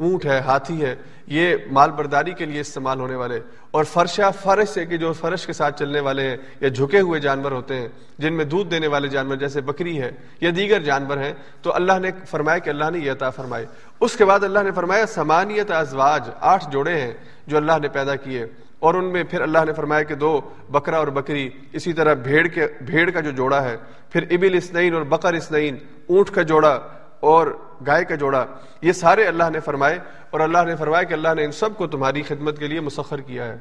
اونٹ ہے، ہاتھی ہے، یہ مال برداری کے لیے استعمال ہونے والے۔ اور فرشا فرش سے کہ جو فرش کے ساتھ چلنے والے ہیں یا جھکے ہوئے جانور ہوتے ہیں، جن میں دودھ دینے والے جانور جیسے بکری ہے یا دیگر جانور ہیں، تو اللہ نے فرمایا کہ اللہ نے یہ عطا فرمائے اس کے بعد اللہ نے فرمایا، سمانیت ازواج، آٹھ جوڑے ہیں جو اللہ نے پیدا کیے۔ اور ان میں پھر اللہ نے فرمایا کہ دو، بکرا اور بکری، اسی طرح بھیڑ کے، بھیڑ کا جو جوڑا ہے، پھر ابل اسنعین اور بکر اسنعین اونٹ کا جوڑا اور گائے کا جوڑا، یہ سارے اللہ نے فرمائے اور اللہ نے فرمایا کہ اللہ نے ان سب کو تمہاری خدمت کے لیے مسخر کیا ہے۔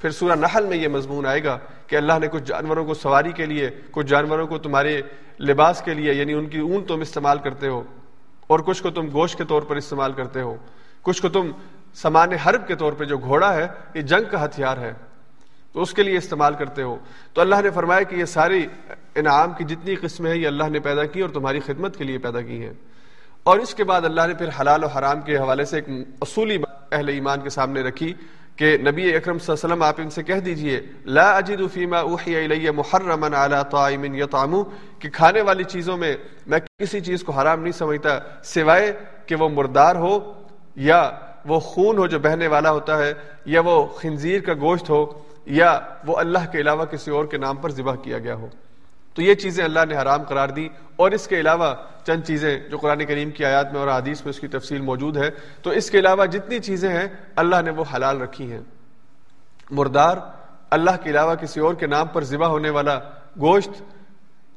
پھر سورہ نحل میں یہ مضمون آئے گا کہ اللہ نے کچھ جانوروں کو سواری کے لیے، کچھ جانوروں کو تمہارے لباس کے لیے یعنی ان کی اون تم استعمال کرتے ہو اور کچھ کو تم گوشت کے طور پر استعمال کرتے ہو، کچھ کو تم سامان حرب کے طور پہ جو گھوڑا ہے، یہ جنگ کا ہتھیار ہے۔ تو اس کے لیے استعمال کرتے ہو۔ تو اللہ نے فرمایا کہ یہ ساری انعام کی جتنی قسمیں ہیں، یہ اللہ نے پیدا کی اور تمہاری خدمت کے لیے پیدا کی ہیں۔ اور اس کے بعد اللہ نے پھر حلال و حرام کے حوالے سے ایک اصولی اہل ایمان کے سامنے رکھی کہ نبی اکرم صلی اللہ علیہ وسلم، آپ ان سے کہہ دیجیے، لا اجد فیما اوحی الی محرما علی طائم یطعم کہ کھانے والی چیزوں میں میں کسی چیز کو حرام نہیں سمجھتا، سوائے کہ وہ مردار ہو یا وہ خون ہو جو بہنے والا ہوتا ہے، یا وہ خنزیر کا گوشت ہو، یا وہ اللہ کے علاوہ کسی اور کے نام پر ذبح کیا گیا ہو۔ تو یہ چیزیں اللہ نے حرام قرار دی۔ اور اس کے علاوہ چند چیزیں جو قرآن کریم کی آیات میں اور حدیث میں اس کی تفصیل موجود ہے۔ تو اس کے علاوہ جتنی چیزیں ہیں، اللہ نے وہ حلال رکھی ہیں۔ مردار، اللہ کے علاوہ کسی اور کے نام پر ذبح ہونے والا گوشت،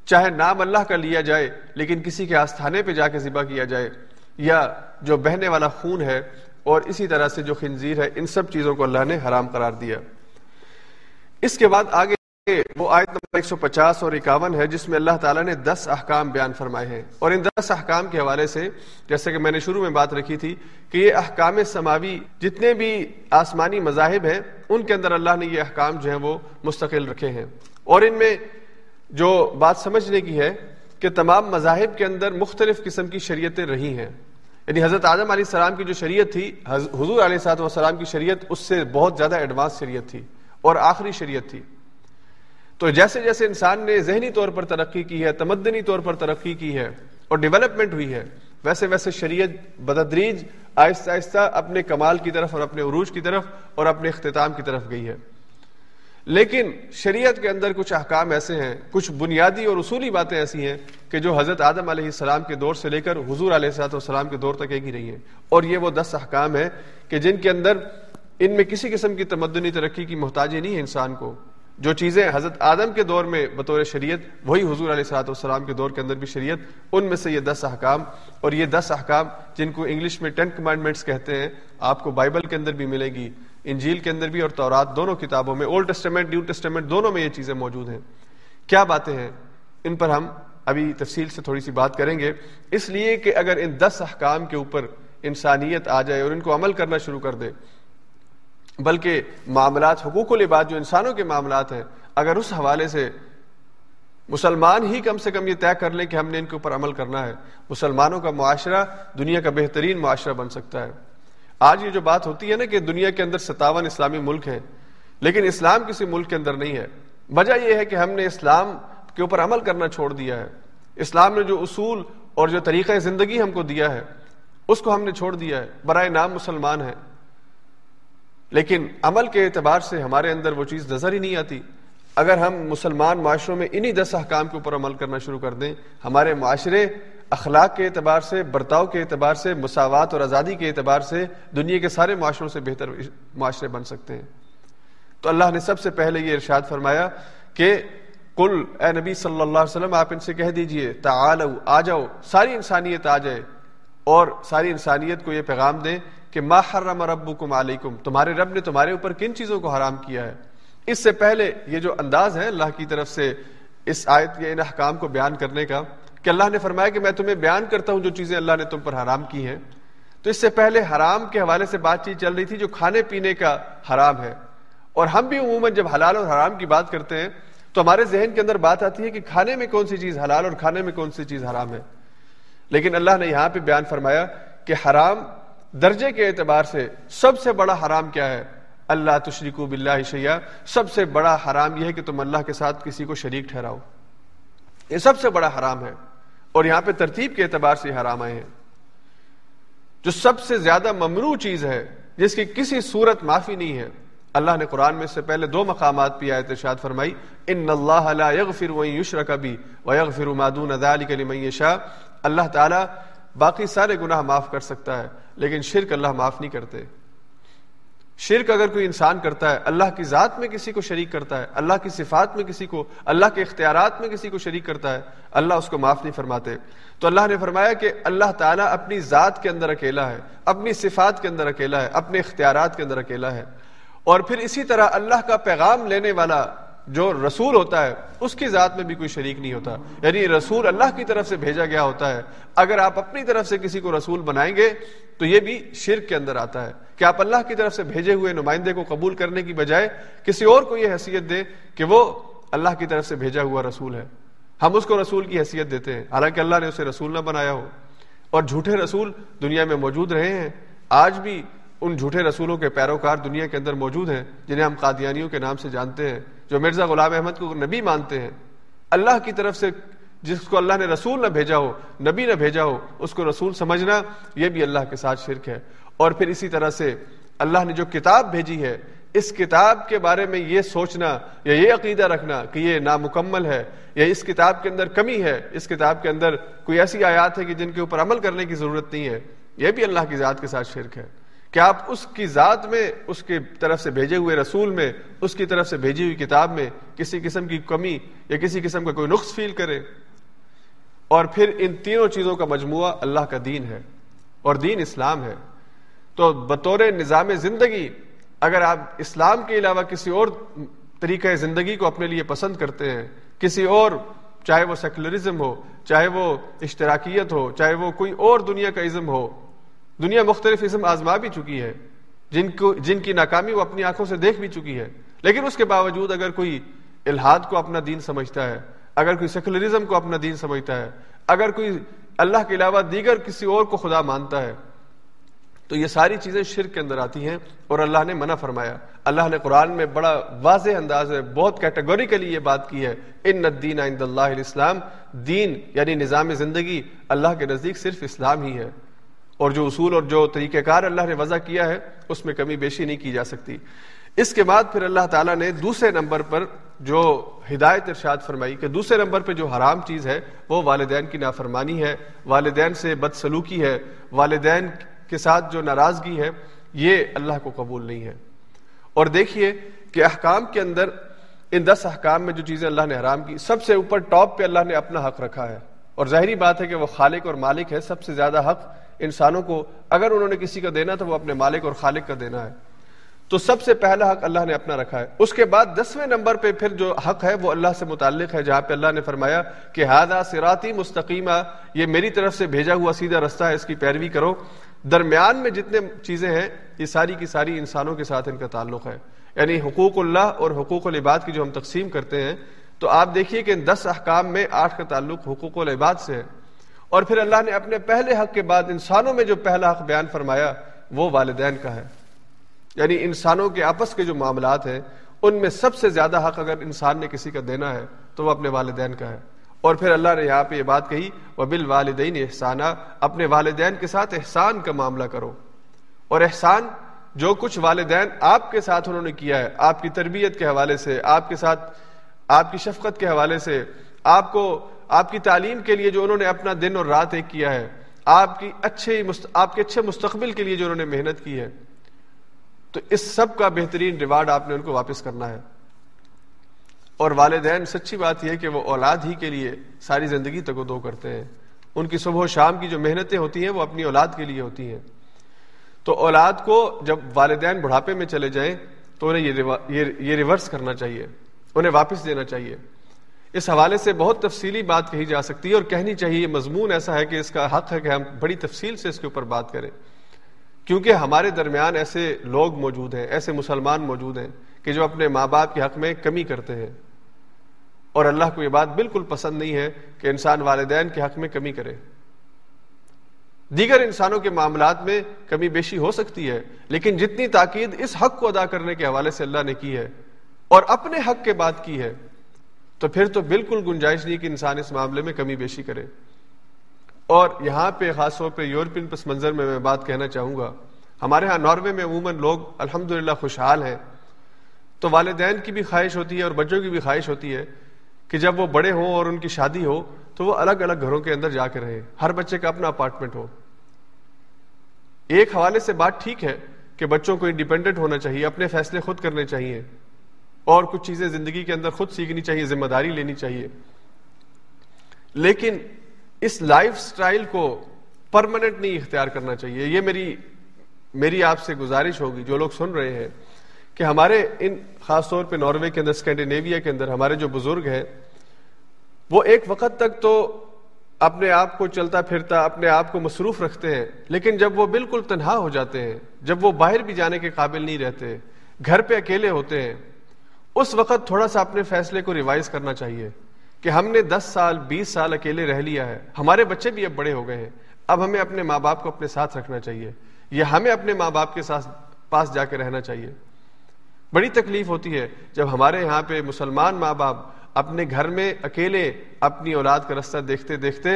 چاہے نام اللہ کا لیا جائے، لیکن کسی کے آستھانے پہ جا کے ذبح کیا جائے، یا جو بہنے والا خون ہے اور اسی طرح سے جو خنزیر ہے، ان سب چیزوں کو اللہ نے حرام قرار دیا۔ اس کے بعد آگے وہ آیت نمبر 150 اور اکاون ہے، جس میں اللہ تعالیٰ نے دس احکام بیان فرمائے ہیں۔ اور ان دس احکام کے حوالے سے، جیسے کہ میں نے شروع میں بات رکھی تھی کہ یہ احکام سماوی جتنے بھی آسمانی مذاہب ہیں، ان کے اندر اللہ نے یہ احکام جو ہیں وہ مستقل رکھے ہیں۔ اور ان میں جو بات سمجھنے کی ہے کہ تمام مذاہب کے اندر مختلف قسم کی شریعتیں رہی ہیں۔ یعنی حضرت آدم علیہ السلام کی جو شریعت تھی حضور علیہ السلام کی شریعت، اس سے بہت زیادہ ایڈوانس شریعت تھی اور آخری شریعت تھی۔ تو جیسے جیسے انسان نے ذہنی طور پر ترقی کی ہے، تمدنی طور پر ترقی کی ہے اور ڈیولپمنٹ ہوئی ہے، ویسے ویسے شریعت بددریج آہستہ آہستہ اپنے کمال کی طرف اور اپنے عروج کی طرف اور اپنے اختتام کی طرف گئی ہے۔ لیکن شریعت کے اندر کچھ احکام ایسے ہیں، کچھ بنیادی اور اصولی باتیں ایسی ہیں کہ جو حضرت آدم علیہ السلام کے دور سے لے کر حضور علیہ السلاۃ والسلام کے دور تک ایک ہی رہی ہیں۔ اور یہ وہ دس احکام ہیں کہ جن کے اندر ان میں کسی قسم کی تمدنی ترقی کی محتاجی نہیں ہے انسان کو۔ جو چیزیں حضرت آدم کے دور میں بطور شریعت، وہی حضور علیہ صاحب والسلام کے دور کے اندر بھی شریعت، ان میں سے یہ دس احکام۔ اور یہ دس احکام جن کو انگلش میں ٹین کمانڈمنٹس کہتے ہیں، آپ کو بائبل کے اندر بھی ملے گی۔ انجیل کے اندر بھی اور تورات دونوں کتابوں میں اولڈ ٹیسٹمنٹ نیو ٹیسٹمنٹ دونوں میں یہ چیزیں موجود ہیں۔ کیا باتیں ہیں؟ ان پر ہم ابھی تفصیل سے تھوڑی سی بات کریں گے۔ اس لیے کہ اگر ان دس احکام کے اوپر انسانیت آ جائے اور ان کو عمل کرنا شروع کر دے، بلکہ معاملات، حقوق و لباس جو انسانوں کے معاملات ہیں، اگر اس حوالے سے مسلمان ہی کم سے کم یہ طے کر لیں کہ ہم نے ان کے اوپر عمل کرنا ہے، مسلمانوں کا معاشرہ دنیا کا بہترین معاشرہ بن سکتا ہے۔ آج یہ جو بات ہوتی ہے نا کہ دنیا کے اندر ستاون اسلامی ملک ہیں، لیکن اسلام کسی ملک کے اندر نہیں ہے۔ وجہ یہ ہے کہ ہم نے اسلام کے اوپر عمل کرنا چھوڑ دیا ہے۔ اسلام نے جو اصول اور جو طریقہ زندگی ہم کو دیا ہے، اس کو ہم نے چھوڑ دیا ہے۔ برائے نام مسلمان ہے لیکن عمل کے اعتبار سے ہمارے اندر وہ چیز نظر ہی نہیں آتی۔ اگر ہم مسلمان معاشروں میں انہی دس احکام کے اوپر عمل کرنا شروع کر دیں، ہمارے معاشرے اخلاق کے اعتبار سے، برتاؤ کے اعتبار سے، مساوات اور آزادی کے اعتبار سے دنیا کے سارے معاشروں سے بہتر معاشرے بن سکتے ہیں۔ تو اللہ نے سب سے پہلے یہ ارشاد فرمایا کہ کل اے نبی صلی اللہ علیہ وسلم، آپ ان سے کہہ دیجیے، تعالو، آ جاؤ، ساری انسانیت آ جائے اور ساری انسانیت کو یہ پیغام دیں کہ ما حرم ربکم علیکم، تمہارے رب نے تمہارے اوپر کن چیزوں کو حرام کیا ہے؟ اس سے پہلے یہ جو انداز ہے اللہ کی طرف سے اس آیت کے ان احکام کو بیان کرنے کا کہ اللہ نے فرمایا کہ میں تمہیں بیان کرتا ہوں جو چیزیں اللہ نے تم پر حرام کی ہیں۔ تو اس سے پہلے حرام کے حوالے سے بات چیت چل رہی تھی جو کھانے پینے کا حرام ہے۔ اور ہم بھی عموماً جب حلال اور حرام کی بات کرتے ہیں تو ہمارے ذہن کے اندر بات آتی ہے کہ کھانے میں کون سی چیز حلال اور کھانے میں کون سی چیز حرام ہے۔ لیکن اللہ نے یہاں پہ بیان فرمایا کہ حرام درجے کے اعتبار سے سب سے بڑا حرام کیا ہے۔ اللہ تشریق باللہ شیعہ سب سے بڑا حرام یہ ہے کہ تم اللہ کے ساتھ کسی کو شریک ٹھہراؤ۔ یہ سب سے بڑا حرام ہے۔ اور یہاں پہ ترتیب کے اعتبار سے حرام آئے ہیں۔ جو سب سے زیادہ ممنوع چیز ہے، جس کی کسی صورت معافی نہیں ہے، اللہ نے قرآن میں سے پہلے دو مقامات پہ آیت ارشاد فرمائی، ان اللہ لا یغفر و یشرک بی و یغفر ما دون ذلک لمن یشاء اللہ تعالی باقی سارے گناہ معاف کر سکتا ہے، لیکن شرک اللہ معاف نہیں کرتے۔ شرک اگر کوئی انسان کرتا ہے، اللہ کی ذات میں کسی کو شریک کرتا ہے، اللہ کی صفات میں کسی کو، اللہ کے اختیارات میں کسی کو شریک کرتا ہے، اللہ اس کو معاف نہیں فرماتے۔ تو اللہ نے فرمایا کہ اللہ تعالیٰ اپنی ذات کے اندر اکیلا ہے، اپنی صفات کے اندر اکیلا ہے، اپنے اختیارات کے اندر اکیلا ہے۔ اور پھر اسی طرح اللہ کا پیغام لینے والا جو رسول ہوتا ہے، اس کی ذات میں بھی کوئی شریک نہیں ہوتا۔ یعنی رسول اللہ کی طرف سے بھیجا گیا ہوتا ہے۔ اگر آپ اپنی طرف سے کسی کو رسول بنائیں گے، تو یہ بھی شرک کے اندر آتا ہے۔ کہ آپ اللہ کی طرف سے بھیجے ہوئے نمائندے کو قبول کرنے کی بجائے کسی اور کو یہ حیثیت دیں کہ وہ اللہ کی طرف سے بھیجا ہوا رسول ہے۔ ہم اس کو رسول کی حیثیت دیتے ہیں۔ حالانکہ اللہ نے اسے رسول نہ بنایا ہو۔ اور جھوٹے رسول دنیا میں موجود رہے ہیں۔ آج بھی ان جھوٹے رسولوں کے پیروکار دنیا کے اندر موجود ہیں، جنہیں ہم قادیانیوں کے نام سے جانتے ہیں، جو مرزا غلام احمد کو نبی مانتے ہیں۔ اللہ کی طرف سے جس کو اللہ نے رسول نہ بھیجا ہو، نبی نہ بھیجا ہو، اس کو رسول سمجھنا، یہ بھی اللہ کے ساتھ شرک ہے۔ اور پھر اسی طرح سے اللہ نے جو کتاب بھیجی ہے، اس کتاب کے بارے میں یہ سوچنا یا یہ عقیدہ رکھنا کہ یہ نامکمل ہے، یا اس کتاب کے اندر کمی ہے، اس کتاب کے اندر کوئی ایسی آیات ہے کہ جن کے اوپر عمل کرنے کی ضرورت نہیں ہے، یہ بھی اللہ کی ذات کے ساتھ شرک ہے۔ کہ آپ اس کی ذات میں اس کی طرف سے بھیجے ہوئے رسول میں، اس کی طرف سے بھیجی ہوئی کتاب میں کسی قسم کی کمی یا کسی قسم کا کوئی نقص فیل کرے۔ اور پھر ان تینوں چیزوں کا مجموعہ اللہ کا دین ہے اور دین اسلام ہے۔ تو بطور نظام زندگی، اگر آپ اسلام کے علاوہ کسی اور طریقہ زندگی کو اپنے لیے پسند کرتے ہیں، کسی اور، چاہے وہ سیکولرزم ہو، چاہے وہ اشتراکیت ہو، چاہے وہ کوئی اور دنیا کا ازم ہو دنیا مختلف اسم آزما بھی چکی ہے۔ جن کو جن کی ناکامی وہ اپنی آنکھوں سے دیکھ بھی چکی ہے۔ لیکن اس کے باوجود اگر کوئی الحاد کو اپنا دین سمجھتا ہے، اگر کوئی سیکولرزم کو اپنا دین سمجھتا ہے، اگر کوئی اللہ کے علاوہ دیگر کسی اور کو خدا مانتا ہے، تو یہ ساری چیزیں شرک کے اندر آتی ہیں اور اللہ نے منع فرمایا۔ اللہ نے قرآن میں بڑا واضح انداز ہے، بہت کیٹیگوریکلی یہ بات کی ہے۔ ان الدین عند اللہ الاسلام، دین یعنی نظام زندگی اللہ کے نزدیک صرف اسلام ہی ہے۔ اور جو اصول اور جو طریقہ کار اللہ نے وضع کیا ہے، اس میں کمی بیشی نہیں کی جا سکتی۔ اس کے بعد پھر اللہ تعالیٰ نے دوسرے نمبر پر جو ہدایت ارشاد فرمائی کہ دوسرے نمبر پہ جو حرام چیز ہے، وہ والدین کی نافرمانی ہے، والدین سے بدسلوکی ہے، والدین کے ساتھ جو ناراضگی ہے، یہ اللہ کو قبول نہیں ہے۔ اور دیکھیے کہ احکام کے اندر ان دس احکام میں جو چیزیں اللہ نے حرام کی، سب سے اوپر ٹاپ پہ اللہ نے اپنا حق رکھا ہے۔ اور ظاہری بات ہے کہ وہ خالق اور مالک ہے، سب سے زیادہ حق انسانوں کو اگر انہوں نے کسی کا دینا تو وہ اپنے مالک اور خالق کا دینا ہے۔ تو سب سے پہلا حق اللہ نے اپنا رکھا ہے۔ اس کے بعد دسویں نمبر پہ پھر جو حق ہے وہ اللہ سے متعلق ہے، جہاں پہ اللہ نے فرمایا کہ ہادہ سراتی مستقیمہ یہ میری طرف سے بھیجا ہوا سیدھا رستہ ہے، اس کی پیروی کرو۔ درمیان میں جتنے چیزیں ہیں، یہ ساری کی ساری انسانوں کے ساتھ ان کا تعلق ہے۔ یعنی حقوق اللہ اور حقوق العباد کی جو ہم تقسیم کرتے ہیں۔ تو آپ دیکھیے کہ ان دس احکام میں آٹھ کا تعلق حقوق العباد سے ہے۔ اور پھر اللہ نے اپنے پہلے حق کے بعد انسانوں میں جو پہلا حق بیان فرمایا، وہ والدین کا ہے۔ یعنی انسانوں کے آپس کے جو معاملات ہیں، ان میں سب سے زیادہ حق اگر انسان نے کسی کا دینا ہے، تو وہ اپنے والدین کا ہے۔ اور پھر اللہ نے یہاں پہ یہ بات کہی وہ بال والدین احسانہ اپنے والدین کے ساتھ احسان کا معاملہ کرو۔ اور احسان جو کچھ والدین آپ کے ساتھ انہوں نے کیا ہے، آپ کی تربیت کے حوالے سے، آپ کے ساتھ، آپ کی شفقت کے حوالے سے، آپ کو آپ کی تعلیم کے لیے جو انہوں نے اپنا دن اور رات ایک کیا ہے، آپ کی اچھے آپ کے اچھے مستقبل کے لیے جو انہوں نے محنت کی ہے، تو اس سب کا بہترین ریوارڈ آپ نے ان کو واپس کرنا ہے۔ اور والدین، سچی بات یہ کہ وہ اولاد ہی کے لیے ساری زندگی تک دو کرتے ہیں۔ ان کی صبح و شام کی جو محنتیں ہوتی ہیں، وہ اپنی اولاد کے لیے ہوتی ہیں۔ تو اولاد کو جب والدین بڑھاپے میں چلے جائیں، تو انہیں یہ ریورس کرنا چاہیے، انہیں واپس دینا چاہیے۔ اس حوالے سے بہت تفصیلی بات کہی جا سکتی ہے اور کہنی چاہیے مضمون ایسا ہے کہ اس کا حق ہے کہ ہم بڑی تفصیل سے اس کے اوپر بات کریں۔ کیونکہ ہمارے درمیان ایسے لوگ موجود ہیں، ایسے مسلمان موجود ہیں کہ جو اپنے ماں باپ کے حق میں کمی کرتے ہیں۔ اور اللہ کو یہ بات بالکل پسند نہیں ہے کہ انسان والدین کے حق میں کمی کرے۔ دیگر انسانوں کے معاملات میں کمی بیشی ہو سکتی ہے، لیکن جتنی تاکید اس حق کو ادا کرنے کے حوالے سے اللہ نے کی ہے اور اپنے حق کے بات کی ہے تو پھر تو بالکل گنجائش نہیں کہ انسان اس معاملے میں کمی بیشی کرے۔ اور یہاں پہ خاص طور پہ یورپین پس منظر میں میں بات کہنا چاہوں گا۔ ہمارے ہاں ناروے میں عموماً لوگ الحمد خوشحال ہیں۔ تو والدین کی بھی خواہش ہوتی ہے اور بچوں کی بھی خواہش ہوتی ہے کہ جب وہ بڑے ہوں اور ان کی شادی ہو تو وہ الگ الگ گھروں کے اندر جا کے رہے ہر بچے کا اپنا اپارٹمنٹ ہو۔ ایک حوالے سے بات ٹھیک ہے کہ بچوں کو انڈیپینڈنٹ ہونا چاہیے، اپنے فیصلے خود کرنے چاہیے۔ اور کچھ چیزیں زندگی کے اندر خود سیکھنی چاہیے، ذمہ داری لینی چاہیے۔ لیکن اس لائف سٹائل کو پرماننٹ نہیں اختیار کرنا چاہیے۔ یہ میری میری آپ سے گزارش ہوگی، جو لوگ سن رہے ہیں، کہ ہمارے ان، خاص طور پہ ناروے کے اندر، اسکینڈینیویا کے اندر، ہمارے جو بزرگ ہیں، وہ ایک وقت تک تو اپنے آپ کو چلتا پھرتا، اپنے آپ کو مصروف رکھتے ہیں، لیکن جب وہ بالکل تنہا ہو جاتے ہیں، جب وہ باہر بھی جانے کے قابل نہیں رہتے، گھر پہ اکیلے ہوتے ہیں اس وقت تھوڑا سا اپنے فیصلے کو ریوائز کرنا چاہیے کہ ہم نے دس سال، بیس سال اکیلے رہ لیا ہے۔ ہمارے بچے بھی اب بڑے ہو گئے ہیں۔ اب ہمیں اپنے ماں باپ کو اپنے ساتھ رکھنا چاہیے۔ یا ہمیں اپنے ماں باپ کے ساتھ پاس جا کے رہنا چاہیے۔ بڑی تکلیف ہوتی ہے جب ہمارے یہاں پہ مسلمان ماں باپ اپنے گھر میں اکیلے اپنی اولاد کا رستہ دیکھتے دیکھتے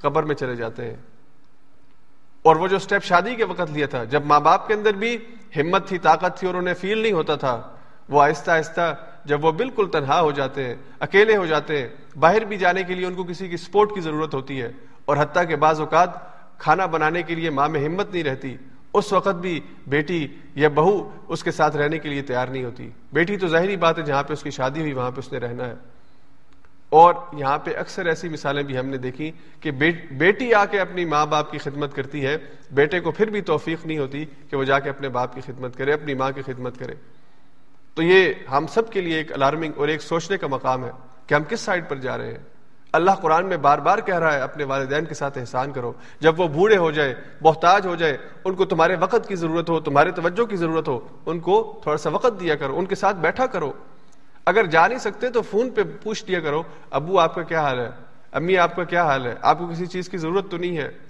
قبر میں چلے جاتے ہیں۔ اور وہ جو سٹیپ شادی کے وقت لیا تھا، جب ماں باپ کے اندر بھی ہمت تھی، طاقت تھی اور انہیں فیل نہیں ہوتا تھا وہ آہستہ آہستہ جب وہ بالکل تنہا ہو جاتے ہیں اکیلے ہو جاتے ہیں باہر بھی جانے کے لیے ان کو کسی کی سپورٹ کی ضرورت ہوتی ہے، اور حتیٰ کے بعض اوقات کھانا بنانے کے لیے ماں میں ہمت نہیں رہتی، اس وقت بھی بیٹی یا بہو اس کے ساتھ رہنے کے لیے تیار نہیں ہوتی۔ بیٹی تو ظاہری بات ہے جہاں پہ اس کی شادی ہوئی وہاں پہ اس نے رہنا ہے۔ اور یہاں پہ اکثر ایسی مثالیں بھی ہم نے دیکھی کہ بیٹی آ کے اپنی ماں باپ کی خدمت کرتی ہے، بیٹے کو پھر بھی توفیق نہیں ہوتی کہ وہ جا کے اپنے باپ کی خدمت کرے، اپنی ماں کی خدمت کرے۔ تو یہ ہم سب کے لیے ایک الارمنگ اور ایک سوچنے کا مقام ہے کہ ہم کس سائڈ پر جا رہے ہیں۔ اللہ قرآن میں بار بار کہہ رہا ہے، اپنے والدین کے ساتھ احسان کرو۔ جب وہ بوڑھے ہو جائے، محتاج ہو جائے، ان کو تمہارے وقت کی ضرورت ہو، تمہارے توجہ کی ضرورت ہو، ان کو تھوڑا سا وقت دیا کرو، ان کے ساتھ بیٹھا کرو۔ اگر جا نہیں سکتے تو فون پہ پوچھ دیا کرو، ابو آپ کا کیا حال ہے؟ امی آپ کا کیا حال ہے؟ آپ کو کسی چیز کی ضرورت تو نہیں ہے۔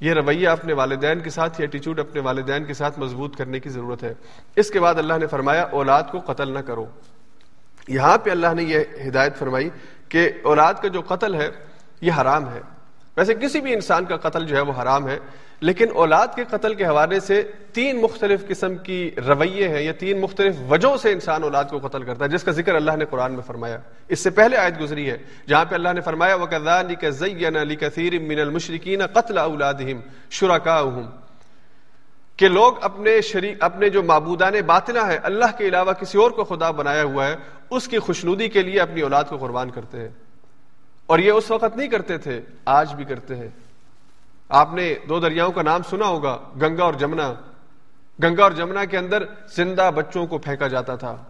یہ رویہ اپنے والدین کے ساتھ، یہ ایٹیچیوڈ اپنے والدین کے ساتھ مضبوط کرنے کی ضرورت ہے۔ اس کے بعد اللہ نے فرمایا، اولاد کو قتل نہ کرو۔ یہاں پہ اللہ نے یہ ہدایت فرمائی کہ اولاد کا جو قتل ہے، یہ حرام ہے۔ ویسے کسی بھی انسان کا قتل جو ہے، وہ حرام ہے۔ لیکن اولاد کے قتل کے حوالے سے تین مختلف قسم کی رویے ہیں یا تین مختلف وجہوں سے انسان اولاد کو قتل کرتا ہے، جس کا ذکر اللہ نے قرآن میں فرمایا۔ اس سے پہلے آیت گزری ہے، جہاں پہ اللہ نے فرمایا، وَكَذَلِكَ زَيَّنَ لِكَثِيرٍ مِّنَ الْمُشْرِكِينَ قَتْلَ أَوْلَادِهِمْ، شُرَكَاؤُهُمْ۔ کہ لوگ اپنے شریک اپنے جو معبودان باطنا ہے اللہ کے علاوہ کسی اور کو خدا بنایا ہوا ہے، اس کی خوشنودی کے لیے اپنی اولاد کو قربان کرتے ہیں۔ اور یہ اس وقت نہیں کرتے تھے، آج بھی کرتے ہیں۔ آپ نے دو دریاؤں کا نام سنا ہوگا، گنگا اور جمنا۔ گنگا اور جمنا کے اندر زندہ بچوں کو پھینکا جاتا تھا۔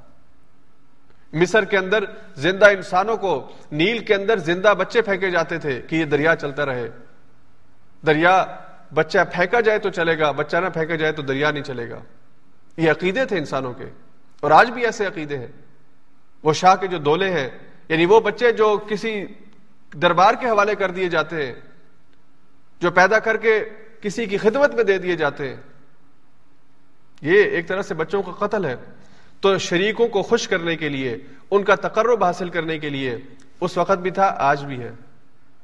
مصر کے اندر زندہ انسانوں کو نیل کے اندر زندہ بچے پھینکے جاتے تھے کہ یہ دریا چلتا رہے۔ دریا بچہ پھینکا جائے تو چلے گا، بچہ نہ پھینکا جائے تو دریا نہیں چلے گا۔ یہ عقیدے تھے انسانوں کے۔ اور آج بھی ایسے عقیدے ہیں۔ وہ شاہ کے جو دولے ہیں یعنی وہ بچے جو کسی دربار کے حوالے کر دیے جاتے ہیں جو پیدا کر کے کسی کی خدمت میں دے دیے جاتے ہیں۔ یہ ایک طرح سے بچوں کا قتل ہے۔ تو شریکوں کو خوش کرنے کے لیے، ان کا تقرب حاصل کرنے کے لیے اس وقت بھی تھا، آج بھی ہے۔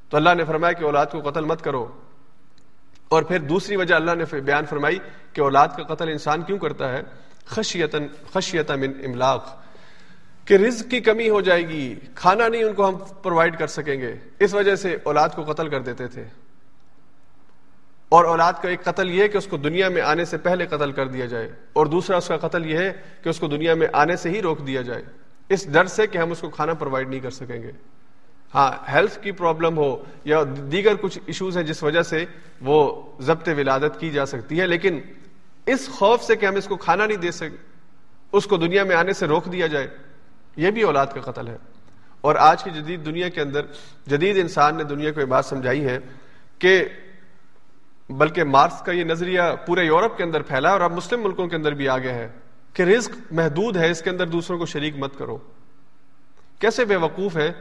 تو اللہ نے فرمایا کہ اولاد کو قتل مت کرو۔ اور پھر دوسری وجہ اللہ نے بیان فرمائی کہ اولاد کا قتل انسان کیوں کرتا ہے؟ خشیتن خشیت من املاق۔ کہ رزق کی کمی ہو جائے گی، کھانا نہیں ان کو ہم پرووائڈ کر سکیں گے۔ اس وجہ سے اولاد کو قتل کر دیتے تھے۔ اور اولاد کا ایک قتل یہ ہے کہ اس کو دنیا میں آنے سے پہلے قتل کر دیا جائے اور دوسرا اس کا قتل یہ ہے کہ اس کو دنیا میں آنے سے ہی روک دیا جائے۔ اس ڈر سے کہ ہم اس کو کھانا پرووائڈ نہیں کر سکیں گے۔ ہاں ہیلتھ کی پرابلم ہو یا دیگر کچھ ایشوز ہیں جس وجہ سے وہ ضبط ولادت کی جا سکتی ہے، لیکن اس خوف سے کہ ہم اس کو کھانا نہیں دے سکیں، اس کو دنیا میں آنے سے روک دیا جائے، یہ بھی اولاد کا قتل ہے۔ اور آج کی جدید دنیا کے اندر جدید انسان نے دنیا کو یہ بات سمجھائی ہے کہ بلکہ مارکس کا یہ نظریہ پورے یورپ کے اندر پھیلا اور اب مسلم ملکوں کے اندر بھی آگے ہے کہ رزق محدود ہے، اس کے اندر دوسروں کو شریک مت کرو۔ کیسے بے وقوف ہے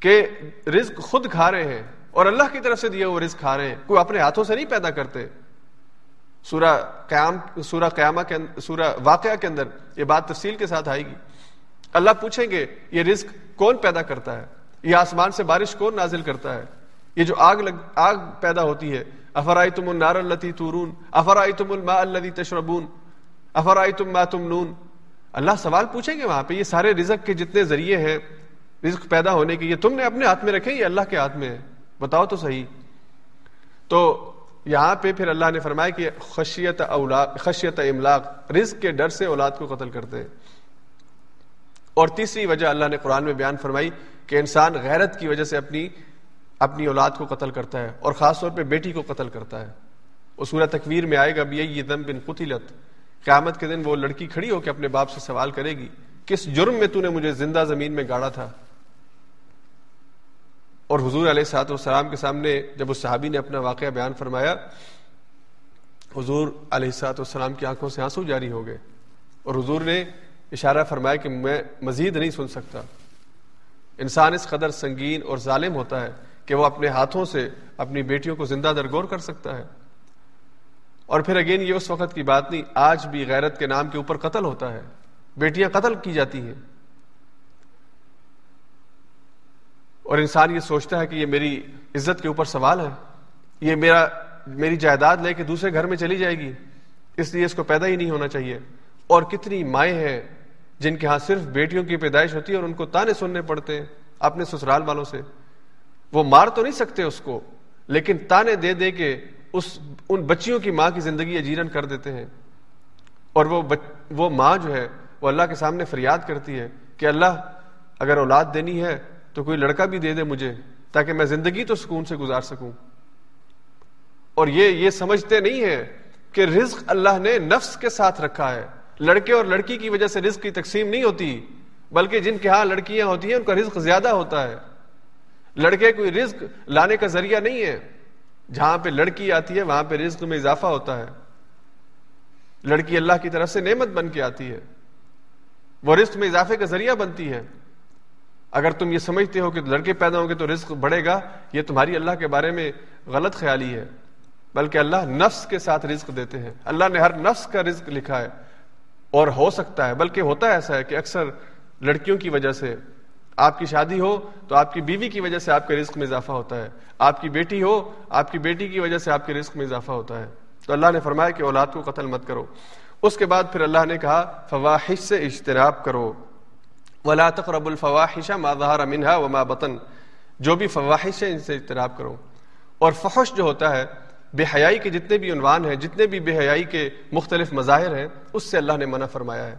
کہ رزق خود کھا رہے ہیں اور اللہ کی طرف سے دیا وہ رزق کھا رہے ہیں؟ کوئی اپنے ہاتھوں سے نہیں پیدا کرتے۔ سورہ قیام، سورہ قیامہ کے سورہ واقعہ کے اندر یہ بات تفصیل کے ساتھ آئے گی۔ اللہ پوچھیں گے، یہ رزق کون پیدا کرتا ہے؟ یہ آسمان سے بارش کون نازل کرتا ہے؟ یہ جو آگ لگ، آگ پیدا ہوتی ہے افرائی تم النار التی تورون؟ افرائی تم الما الدی تشربون؟ افرائی تم ما تم نون اللہ سوال پوچھیں گے وہاں پہ یہ سارے رزق کے جتنے ذریعے ہیں، رزق پیدا ہونے کے یہ تم نے اپنے ہاتھ میں رکھے یہ اللہ کے ہاتھ میں ہے بتاؤ تو صحیح۔ تو یہاں پہ پھر اللہ نے فرمایا کہ خشیت اولاد خشیت املاق، رزق کے ڈر سے اولاد کو قتل کرتے ہیں۔ اور تیسری وجہ اللہ نے قرآن میں بیان فرمائی کہ انسان غیرت کی وجہ سے اپنی اپنی اولاد کو قتل کرتا ہے اور خاص طور پہ بیٹی کو قتل کرتا ہے۔ وہ سورہ تکویر میں آئے گا بھی یہ دم بن قتلت قیامت کے دن وہ لڑکی کھڑی ہو کے اپنے باپ سے سوال کرے گی، کس جرم میں تو نے مجھے زندہ زمین میں گاڑا تھا؟ اور حضور علیہ سات والسلام کے سامنے جب اس صحابی نے اپنا واقعہ بیان فرمایا، حضور علیہ سات والسلام کی آنکھوں سے آنسو جاری ہو گئے۔ اور حضور نے اشارہ فرمایا کہ میں مزید نہیں سن سکتا۔ انسان اس قدر سنگین اور ظالم ہوتا ہے کہ وہ اپنے ہاتھوں سے اپنی بیٹیوں کو زندہ درگور کر سکتا ہے۔ اور پھر اگین یہ اس وقت کی بات نہیں، آج بھی غیرت کے نام کے اوپر قتل ہوتا ہے۔ بیٹیاں قتل کی جاتی ہیں۔ اور انسان یہ سوچتا ہے کہ یہ میری عزت کے اوپر سوال ہے۔ یہ میرا، میری جائیداد لے کے دوسرے گھر میں چلی جائے گی۔ اس لیے اس کو پیدا ہی نہیں ہونا چاہیے۔ اور کتنی مائیں ہیں جن کے ہاں صرف بیٹیوں کی پیدائش ہوتی ہے اور ان کو تانے سننے پڑتے ہیں اپنے سسرال والوں سے۔ وہ مار تو نہیں سکتے اس کو، لیکن تانے دے دے کے اس، ان بچیوں کی ماں کی زندگی اجیرن کر دیتے ہیں۔ اور وہ بچ، وہ ماں جو ہے، وہ اللہ کے سامنے فریاد کرتی ہے کہ اللہ، اگر اولاد دینی ہے تو کوئی لڑکا بھی دے دے مجھے تاکہ میں زندگی تو سکون سے گزار سکوں۔ اور یہ یہ سمجھتے نہیں ہے کہ رزق اللہ نے نفس کے ساتھ رکھا ہے۔ لڑکے اور لڑکی کی وجہ سے رزق کی تقسیم نہیں ہوتی، بلکہ جن کے ہاں لڑکیاں ہوتی ہیں، ان کا رزق زیادہ ہوتا ہے۔ لڑکے کوئی رزق لانے کا ذریعہ نہیں ہے۔ جہاں پہ لڑکی آتی ہے، وہاں پہ رزق میں اضافہ ہوتا ہے۔ لڑکی اللہ کی طرف سے نعمت بن کے آتی ہے۔ وہ رزق میں اضافے کا ذریعہ بنتی ہے۔ اگر تم یہ سمجھتے ہو کہ لڑکے پیدا ہوں گے تو رزق بڑھے گا۔ یہ تمہاری اللہ کے بارے میں غلط خیالی ہے۔ بلکہ اللہ نفس کے ساتھ رزق دیتے ہیں۔ اللہ نے ہر نفس کا رزق لکھا ہے۔ اور ہو سکتا ہے، بلکہ ہوتا ہے ایسا ہے کہ اکثر لڑکیوں کی وجہ سے آپ کی شادی ہو تو آپ کی بیوی کی وجہ سے آپ کے رزق میں اضافہ ہوتا ہے۔ آپ کی بیٹی ہو، آپ کی بیٹی کی وجہ سے آپ کے رزق میں اضافہ ہوتا ہے۔ تو اللہ نے فرمایا کہ اولاد کو قتل مت کرو۔ اس کے بعد پھر اللہ نے کہا فواہش سے اجتناب کرو۔ ولا تقرب الفواحش ما ظهر منها وما بطن۔ جو بھی فواہش ہے، ان سے اجتناب کرو۔ اور فحش جو ہوتا ہے، بے حیائی کے جتنے بھی عنوان ہیں، جتنے بھی بے حیائی کے مختلف مظاہر ہیں، اس سے اللہ نے منع فرمایا ہے۔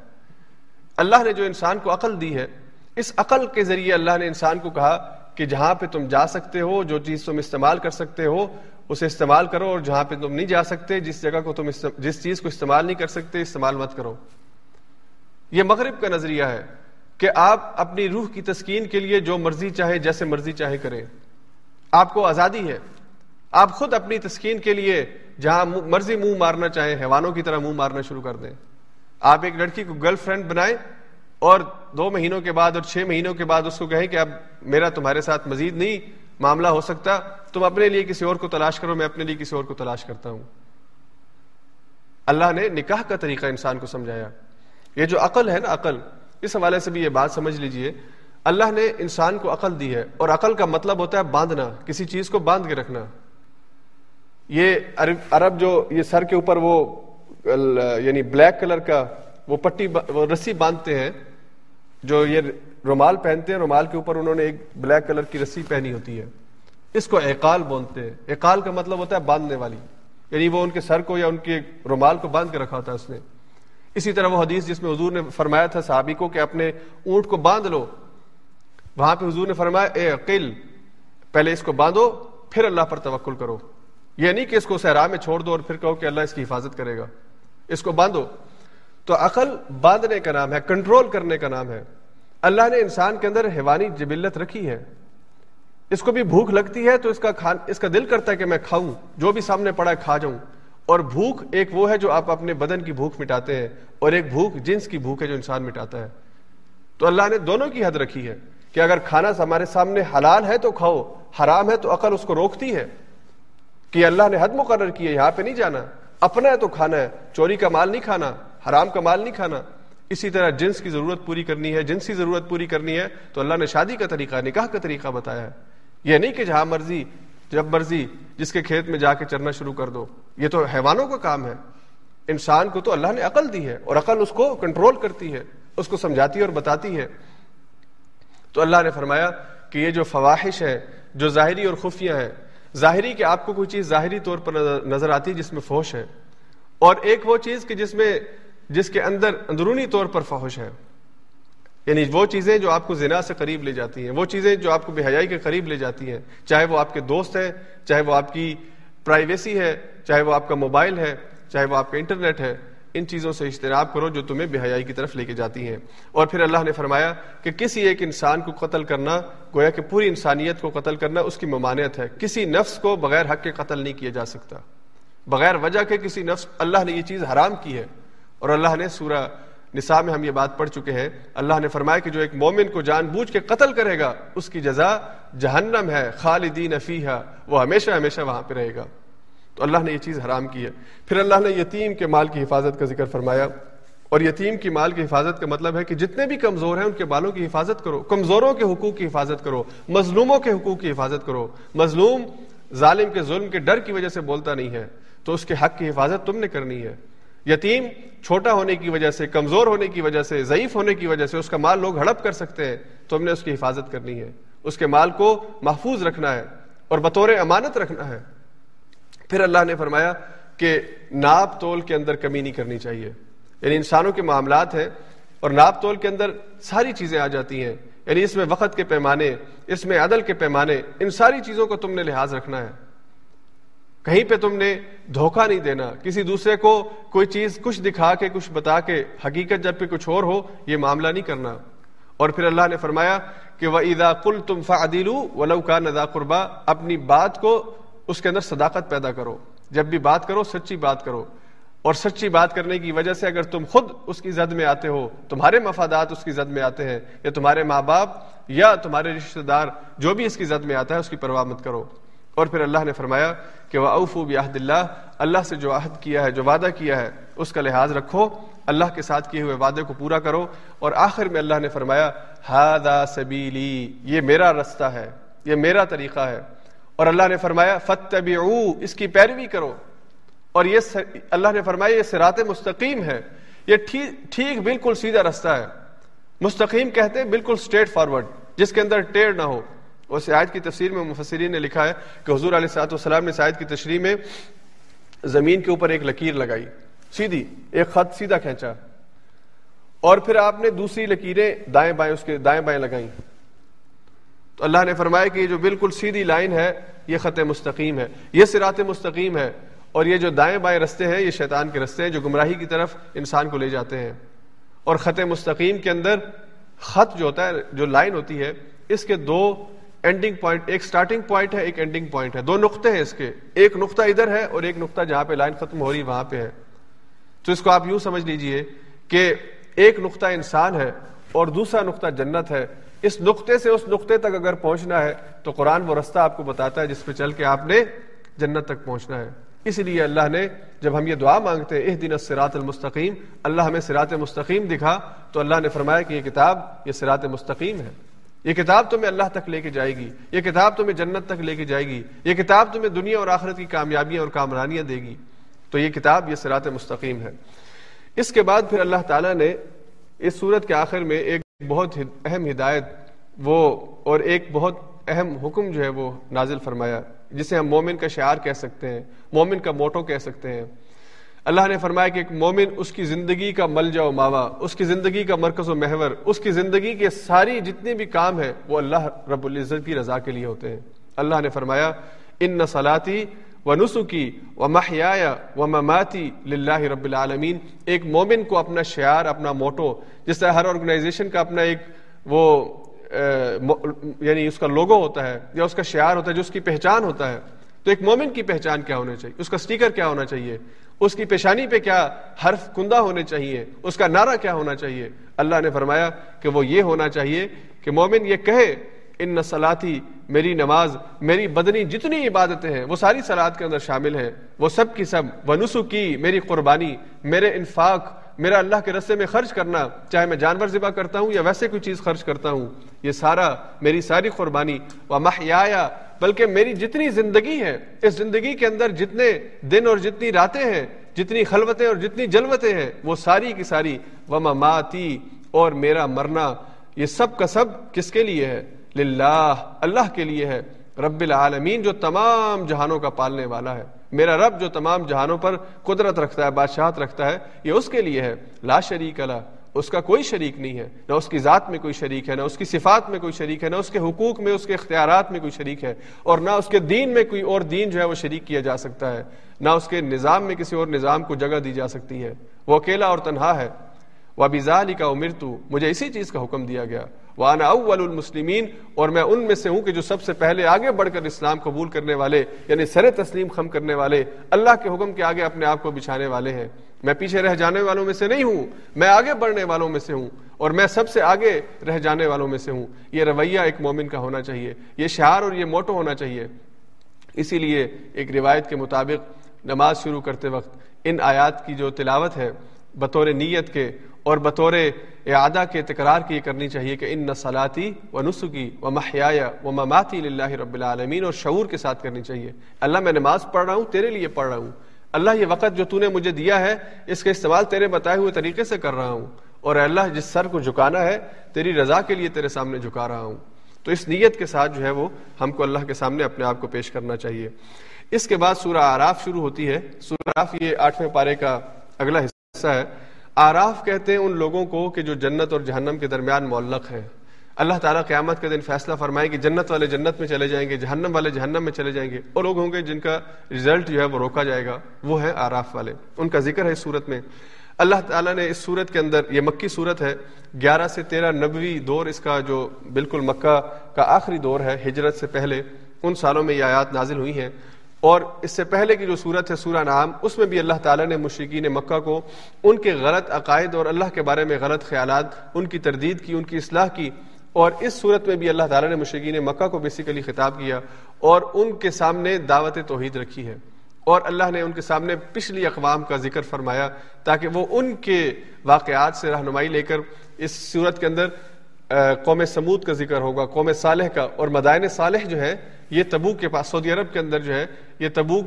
اللہ نے جو انسان کو عقل دی ہے اس عقل کے ذریعے اللہ نے انسان کو کہا کہ جہاں پہ تم جا سکتے ہو، جو چیز تم استعمال کر سکتے ہو، اسے استعمال کرو اور جہاں پہ تم نہیں جا سکتے، جس جگہ کو تم جس چیز کو استعمال نہیں کر سکتے، استعمال مت کرو۔ یہ مغرب کا نظریہ ہے کہ آپ اپنی روح کی تسکین کے لیے جو مرضی چاہے، جیسے مرضی چاہے کریں۔ آپ کو آزادی ہے۔ آپ خود اپنی تسکین کے لیے جہاں مرضی منہ مارنا چاہیں، حیوانوں کی طرح منہ مارنا شروع کر دیں۔ آپ ایک لڑکی کو گرل فرینڈ بنائیں اور دو مہینوں کے بعد اور چھ مہینوں کے بعد اس کو کہیں کہ اب میرا تمہارے ساتھ مزید نہیں معاملہ ہو سکتا، تم اپنے لیے کسی اور کو تلاش کرو، میں اپنے لیے کسی اور کو تلاش کرتا ہوں۔ اللہ نے نکاح کا طریقہ انسان کو سمجھایا۔ یہ جو عقل ہے نا، عقل، اس حوالے سے بھی یہ بات سمجھ لیجیے۔ اللہ نے انسان کو عقل دی ہے اور عقل کا مطلب ہوتا ہے باندھنا، کسی چیز کو باندھ کے رکھنا۔ یہ عرب جو یہ سر کے اوپر وہ یعنی بلیک کلر کا وہ پٹی وہ رسی باندھتے ہیں جو یہ رومال پہنتے ہیں، رومال کے اوپر انہوں نے ایک بلیک کلر کی رسی پہنی ہوتی ہے۔ اس کو اقال بولتے ہیں۔ اقال کا مطلب ہوتا ہے باندھنے والی۔ یعنی وہ ان کے سر کو یا ان کے رومال کو باندھ کے رکھا ہوتا ہے اس نے۔ اسی طرح وہ حدیث جس میں حضور نے فرمایا تھا صحابی کو کہ اپنے اونٹ کو باندھ لو۔ وہاں پہ حضور نے فرمایا، اے عقل، پہلے اس کو باندھو، پھر اللہ پر توکل کرو۔ یہ نہیں کہ اس کو صحرا میں چھوڑ دو اور پھر کہو کہ اللہ اس کی حفاظت کرے گا۔ اس کو باندھو۔ تو عقل باندھنے کا نام ہے کنٹرول کرنے کا نام ہے۔ اللہ نے انسان کے اندر حیوانی جبلت رکھی ہے۔ اس کو بھی بھوک لگتی ہے تو اس کا کھان، اس کا دل کرتا ہے کہ میں کھاؤں، جو بھی سامنے پڑا ہے کھا جاؤں۔ اور بھوک ایک وہ ہے جو آپ اپنے بدن کی بھوک مٹاتے ہیں، اور ایک بھوک جنس کی بھوک ہے جو انسان مٹاتا ہے۔ تو اللہ نے دونوں کی حد رکھی ہے کہ اگر کھانا ہمارے سامنے حلال ہے تو کھاؤ، حرام ہے تو عقل اس کو روکتی ہے۔ کہ اللہ نے حد مقرر کی ہے، یہاں پہ نہیں جانا۔ اپنا ہے تو کھانا ہے، چوری کا مال نہیں کھانا۔ حرام کا مال نہیں کھانا۔ اسی طرح جنس کی ضرورت پوری کرنی ہے جنس کی ضرورت پوری کرنی ہے، تو اللہ نے شادی کا طریقہ، نکاح کا طریقہ بتایا ہے۔ یہ نہیں کہ جہاں مرضی، جب مرضی جس کے کھیت میں جا کے چرنا شروع کر دو۔ یہ تو حیوانوں کا کام ہے۔ انسان کو تو اللہ نے عقل دی ہے اور عقل اس کو کنٹرول کرتی ہے، اس کو سمجھاتی ہے اور بتاتی ہے۔ تو اللہ نے فرمایا کہ یہ جو فواہش ہے، جو ظاہری اور خفیہ ہیں، ظاہری کہ آپ کو کوئی چیز ظاہری طور پر نظر آتی ہے جس میں فوش ہے۔ اور ایک وہ چیز کہ جس میں جس کے اندر اندرونی طور پر فوش ہے۔ یعنی وہ چیزیں جو آپ کو زنا سے قریب لے جاتی ہیں، وہ چیزیں جو آپ کو بے حیائی کے قریب لے جاتی ہیں، چاہے وہ آپ کے دوست ہیں، چاہے وہ آپ کی پرائیویسی ہے، چاہے وہ آپ کا موبائل ہے، چاہے وہ آپ کا انٹرنیٹ ہے، ان چیزوں سے اجتناب کرو جو تمہیں بے حیائی کی طرف لے کے جاتی ہیں۔ اور پھر اللہ نے فرمایا کہ کسی ایک انسان کو قتل کرنا، گویا کہ پوری انسانیت کو قتل کرنا اس کی ممانعت ہے۔ کسی نفس کو بغیر حق کے قتل نہیں کیا جا سکتا۔ بغیر وجہ کے کسی نفس اللہ نے یہ چیز حرام کی ہے۔ اور اللہ نے سورہ نساء میں ہم یہ بات پڑھ چکے ہیں، اللہ نے فرمایا کہ جو ایک مومن کو جان بوجھ کے قتل کرے گا، اس کی جزا جہنم ہے، خالدین فیہا، وہ ہمیشہ ہمیشہ وہاں پہ رہے گا۔ تو اللہ نے یہ چیز حرام کی ہے۔ پھر اللہ نے یتیم کے مال کی حفاظت کا ذکر فرمایا۔ اور یتیم کی مال کی حفاظت کا مطلب ہے کہ جتنے بھی کمزور ہیں، ان کے بالوں کی حفاظت کرو۔ کمزوروں کے حقوق کی حفاظت کرو۔ مظلوموں کے حقوق کی حفاظت کرو۔ مظلوم ظالم کے ظلم کے ڈر کی وجہ سے بولتا نہیں ہے۔ تو اس کے حق کی حفاظت تم نے کرنی ہے۔ یتیم چھوٹا ہونے کی وجہ سے، کمزور ہونے کی وجہ سے، ضعیف ہونے کی وجہ سے اس کا مال لوگ ہڑپ کر سکتے ہیں۔ تو ہم نے اس کی حفاظت کرنی ہے۔ اس کے مال کو محفوظ رکھنا ہے اور بطور امانت رکھنا ہے۔ پھر اللہ نے فرمایا کہ ناپ تول کے اندر کمی نہیں کرنی چاہیے۔ یعنی انسانوں کے معاملات ہیں اور ناپ تول کے اندر ساری چیزیں آ جاتی ہیں۔ یعنی اس میں وقت کے پیمانے، اس میں عدل کے پیمانے، ان ساری چیزوں کو تم نے لحاظ رکھنا ہے۔ کہیں پہ تم نے دھوکہ نہیں دینا، کسی دوسرے کو کوئی چیز کچھ دکھا کے، کچھ بتا کے، حقیقت جب پہ کچھ اور ہو، یہ معاملہ نہیں کرنا۔ اور پھر اللہ نے فرمایا کہ وہ ادا کل تم فعدیل ولو کا ندا قربا اپنی بات کو اس کے اندر صداقت پیدا کرو۔ جب بھی بات کرو، سچی بات کرو۔ اور سچی بات کرنے کی وجہ سے اگر تم خود اس کی زد میں آتے ہو، تمہارے مفادات اس کی زد میں آتے ہیں، یا تمہارے ماں باپ یا تمہارے رشتہ دار جو بھی اس کی زد میں آتا ہے، اس کی پرواہ مت کرو۔ اور پھر اللہ نے فرمایا کہ وہ اوفو بعہد اللہ اللہ سے جو عہد کیا ہے، جو وعدہ کیا ہے، اس کا لحاظ رکھو، اللہ کے ساتھ کیے ہوئے وعدے کو پورا کرو۔ اور آخر میں اللہ نے فرمایا ہادا سبیلی یہ میرا رستہ ہے، یہ میرا طریقہ ہے۔ اور اللہ نے فرمایا فتح اس کی پیروی کرو۔ اور یہ اللہ نے فرمایا، یہ سرات مستقیم ہے۔ یہ ٹھیک بالکل سیدھا رستہ ہے۔ مستقیم کہتے ہیں بالکل اسٹریٹ فارورڈ جس کے اندر ٹیڑھ نہ ہو۔ اس آیت کی تفسیر میں مفسرین نے لکھا ہے کہ حضور علیہ صاحب والسلام نے آیت کی تشریح میں زمین کے اوپر ایک لکیر لگائی، سیدھی، ایک خط سیدھا کھینچا، اور پھر آپ نے دوسری لکیریں دائیں بائیں اس کے دائیں بائیں لگائیں۔ تو اللہ نے فرمایا کہ یہ جو بالکل سیدھی لائن ہے، یہ خط مستقیم ہے، یہ سرات مستقیم ہے، اور یہ جو دائیں بائیں رستے ہیں، یہ شیطان کے رستے ہیں جو گمراہی کی طرف انسان کو لے جاتے ہیں۔ اور خط مستقیم کے اندر خط جو ہوتا ہے، جو لائن ہوتی ہے، اس کے دو اینڈنگ پوائنٹ ایک سٹارٹنگ پوائنٹ ہے، ایک اینڈنگ پوائنٹ ہے. دو نقطے ہیں اس کے. ایک نقطہ ادھر ہے اور ایک نقطہ جہاں پہ لائن ختم ہو رہی وہاں پہ ہے. تو اس کو آپ یوں سمجھ لیجیے کہ ایک نقطہ انسان ہے اور دوسرا نقطہ جنت ہے. اس نقطے سے اس نقطے تک اگر پہنچنا ہے تو قرآن وہ رستہ آپ کو بتاتا ہے جس پہ چل کے آپ نے جنت تک پہنچنا ہے. اس لیے اللہ نے جب ہم یہ دعا مانگتے ہیں دن سرات المستقیم، اللہ ہمیں سرات مستقیم دکھا تو اللہ نے فرمایا کہ یہ کتاب یہ سرات مستقیم ہے. یہ کتاب تمہیں اللہ تک لے کے جائے گی، یہ کتاب تمہیں جنت تک لے کے جائے گی، یہ کتاب تمہیں دنیا اور آخرت کی کامیابیاں اور کامرانیاں دے گی۔ تو یہ کتاب، یہ سرات مستقیم ہے۔ اس کے بعد پھر اللہ تعالیٰ نے اس صورت کے آخر میں ایک بہت اہم ہدایت، وہ اور ایک بہت اہم حکم جو ہے وہ نازل فرمایا، جسے ہم مومن کا شعار کہہ سکتے ہیں، مومن کا موٹو کہہ سکتے ہیں۔ اللہ نے فرمایا کہ ایک مومن اس کی زندگی کا مل جاؤ ماوا، اس کی زندگی کا مرکز و محور، اس کی زندگی کے ساری جتنے بھی کام ہیں، وہ اللہ رب العزت کی رضا کے لیے ہوتے ہیں۔ اللہ نے فرمایا، ان نسلاتی و نسخی و محیا و مماتی لاہ رب العالمین۔ ایک مومن کو اپنا شعار، اپنا موٹو، جس طرح ہر آرگنائزیشن کا اپنا ایک وہ یعنی اس کا لوگو ہوتا ہے یا اس کا شعار ہوتا ہے، جو اس کی پہچان ہوتا ہے۔ تو ایک مومن کی پہچان کیا ہونا چاہیے؟ اس کا سٹیکر کیا ہونا چاہیے؟ اس کی پیشانی پہ کیا حرف کندہ ہونے چاہیے؟ اس کا نعرہ کیا ہونا چاہیے؟ اللہ نے فرمایا کہ وہ یہ ہونا چاہیے کہ مومن یہ کہے، ان نسلاتی میری نماز، میری بدنی جتنی عبادتیں ہیں، وہ ساری سلاد کے اندر شامل ہیں۔ وہ سب کی سب ونسو کی میری قربانی، میرے انفاق، میرا اللہ کے رستے میں خرچ کرنا، چاہے میں جانور ذبح کرتا ہوں یا ویسے کوئی چیز خرچ کرتا ہوں، یہ سارا میری ساری قربانی۔ و محیا بلکہ میری جتنی زندگی ہے، اس زندگی کے اندر جتنے دن اور جتنی راتیں ہیں، جتنی خلوتیں اور جتنی جلوتیں ہیں، وہ ساری کی ساری و مماتی اور میرا مرنا، یہ سب کا سب کس کے لیے ہے؟ للہ، اللہ کے لیے ہے۔ رب العالمین جو تمام جہانوں کا پالنے والا ہے۔ میرا رب جو تمام جہانوں پر قدرت رکھتا ہے، بادشاہت رکھتا ہے، یہ اس کے لیے ہے۔ لا شریک اللہ اس کا کوئی شریک نہیں ہے، نہ اس کی ذات میں کوئی شریک ہے، نہ اس کی صفات میں کوئی شریک ہے، نہ اس کے حقوق میں، اس کے اختیارات میں کوئی شریک ہے اور نہ اس کے دین میں کوئی اور دین جو ہے وہ شریک کیا جا سکتا ہے، نہ اس کے نظام میں کسی اور نظام کو جگہ دی جا سکتی ہے۔ وہ اکیلا اور تنہا ہے۔ وہ ابھی کا امرتو مجھے اسی چیز کا حکم دیا گیا۔ وانا اول المسلمین اور میں ان میں سے ہوں کہ جو سب سے پہلے آگے بڑھ کر اسلام قبول کرنے والے یعنی سر تسلیم خم کرنے والے، اللہ کے حکم کے آگے اپنے آپ کو بچھانے والے ہیں۔ میں پیچھے رہ جانے والوں میں سے نہیں ہوں، میں آگے بڑھنے والوں میں سے ہوں، اور میں سب سے آگے رہ جانے والوں میں سے ہوں۔ یہ رویہ ایک مومن کا ہونا چاہیے، یہ شعار اور یہ موٹو ہونا چاہیے۔ اسی لیے ایک روایت کے مطابق نماز شروع کرتے وقت ان آیات کی جو تلاوت ہے، بطور نیت کے اور بطور اعادہ کے تکرار کی کرنی چاہیے کہ ان نسلاتی و نسخی و محیا و مماتی اللہ رب العالمین اور شعور کے ساتھ کرنی چاہیے۔ اللہ، میں نماز پڑھ رہا ہوں، تیرے لیے پڑھ رہا ہوں۔ اللہ یہ وقت جو تو نے مجھے دیا ہے، اس کا استعمال تیرے بتائے ہوئے طریقے سے کر رہا ہوں۔ اور اللہ، جس سر کو جھکانا ہے، تیری رضا کے لیے تیرے سامنے جھکا رہا ہوں۔ تو اس نیت کے ساتھ جو ہے وہ ہم کو اللہ کے سامنے اپنے آپ کو پیش کرنا چاہیے۔ اس کے بعد سورہ آراف شروع ہوتی ہے۔ سورہ آراف یہ آٹھویں پارے کا اگلا حصہ ہے۔ آراف کہتے ہیں ان لوگوں کو کہ جو جنت اور جہنم کے درمیان معلق ہیں اللہ تعالیٰ قیامت کے دن فیصلہ فرمائے کہ جنت والے جنت میں چلے جائیں گے، جہنم والے جہنم میں چلے جائیں گے۔ اور لوگ ہوں گے جن کا رزلٹ جو ہے وہ روکا جائے گا، وہ ہے آراف والے۔ ان کا ذکر ہے اس صورت میں۔ اللہ تعالیٰ نے اس صورت کے اندر، یہ مکی صورت ہے، گیارہ سے تیرہ نبوی دور اس کا جو بالکل مکہ کا آخری دور ہے، ہجرت سے پہلے، ان سالوں میں یہ آیات نازل ہوئی ہیں۔ اور اس سے پہلے کی جو صورت ہے، سورہ نام اس میں بھی اللہ تعالیٰ نے مشرقین مکہ کو ان کے غلط عقائد اور اللہ کے بارے میں غلط خیالات، ان کی تردید کی، ان کی اصلاح کی اور اس صورت میں بھی اللہ تعالیٰ نے مشرقین مکہ کو بیسیکلی خطاب کیا اور ان کے سامنے دعوت توحید رکھی ہے اور اللہ نے ان کے سامنے پچھلی اقوام کا ذکر فرمایا تاکہ وہ ان کے واقعات سے رہنمائی لے کر اس صورت کے اندر قوم سمود کا ذکر ہوگا، قوم صالح کا۔ اور مدائن صالح جو ہے، یہ تبوک کے پاس، سعودی عرب کے اندر جو ہے، یہ تبوک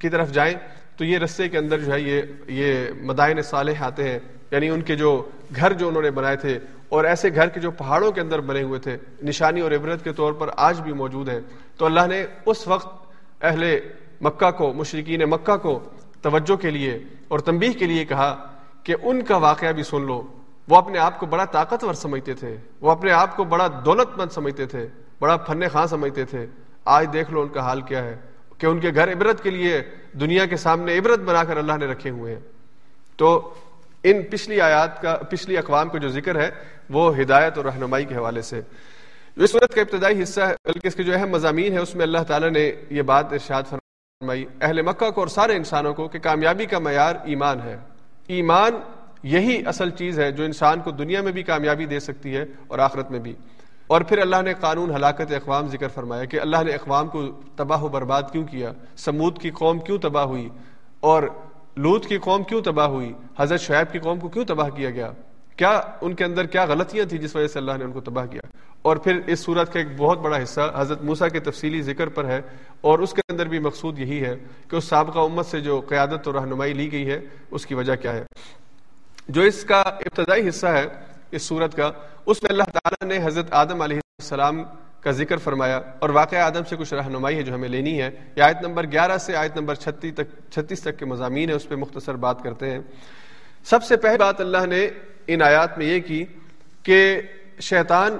کی طرف جائیں تو یہ رستے کے اندر جو ہے، یہ یہ مدائن صالح آتے ہیں۔ یعنی ان کے جو گھر جو انہوں نے بنائے تھے اور ایسے گھر کے جو پہاڑوں کے اندر بنے ہوئے تھے، نشانی اور عبرت کے طور پر آج بھی موجود ہیں۔ تو اللہ نے اس وقت اہل مکہ کو مشرقین مکہ کو توجہ کے لیے اور تنبیہ کے لیے کہا کہ ان کا واقعہ بھی سن لو۔ وہ اپنے آپ کو بڑا طاقتور سمجھتے تھے۔ وہ اپنے آپ کو بڑا دولت مند سمجھتے تھے، بڑا فن خاں سمجھتے تھے۔ آج دیکھ لو ان کا حال کیا ہے کہ ان کے گھر عبرت کے لیے دنیا کے سامنے عبرت بنا کر اللہ نے رکھے ہوئے ہیں۔ تو ان پچھلی آیات کا، پچھلی اقوام کا جو ذکر ہے وہ ہدایت اور رہنمائی کے حوالے سے۔ اس صورت کا ابتدائی حصہ ہے، بلکہ اس کے جو اہم مضامین ہے اس میں اللہ تعالیٰ نے یہ بات ارشاد فرمائی۔ اہل مکہ کو اور سارے انسانوں کو کہ کامیابی کا معیار ایمان ہے۔ ایمان یہی اصل چیز ہے جو انسان کو دنیا میں بھی کامیابی دے سکتی ہے اور آخرت میں بھی۔ اور پھر اللہ نے قانون ہلاکت اقوام ذکر فرمایا کہ اللہ نے اقوام کو تباہ و برباد کیوں کیا؟ سمود کی قوم کیوں تباہ ہوئی؟ اور لوت کی قوم کیوں تباہ ہوئی؟ حضرت شعیب کی قوم کو کیوں تباہ کیا گیا؟ کیا ان کے اندر کیا غلطیاں تھیں جس وجہ سے اللہ نے ان کو تباہ کیا؟ اور پھر اس صورت کا ایک بہت بڑا حصہ حضرت موسا کے تفصیلی ذکر پر ہے، اور اس کے اندر بھی مقصود یہی ہے کہ اس سابقہ امت سے جو قیادت اور رہنمائی لی گئی ہے، اس کی وجہ کیا ہے؟ جو اس کا ابتدائی حصہ ہے اس صورت کا، اس میں اللہ تعالیٰ نے حضرت آدم علیہ السلام کا ذکر فرمایا، اور واقعہ آدم سے کچھ رہنمائی ہے جو ہمیں لینی ہے۔ یہ آیت نمبر گیارہ سے آیت نمبر چھتیس تک چھتیس تک کے مضامین ہے اس پہ مختصر بات کرتے ہیں۔ سب سے پہلی بات اللہ نے ان آیات میں یہ کی کہ شیطان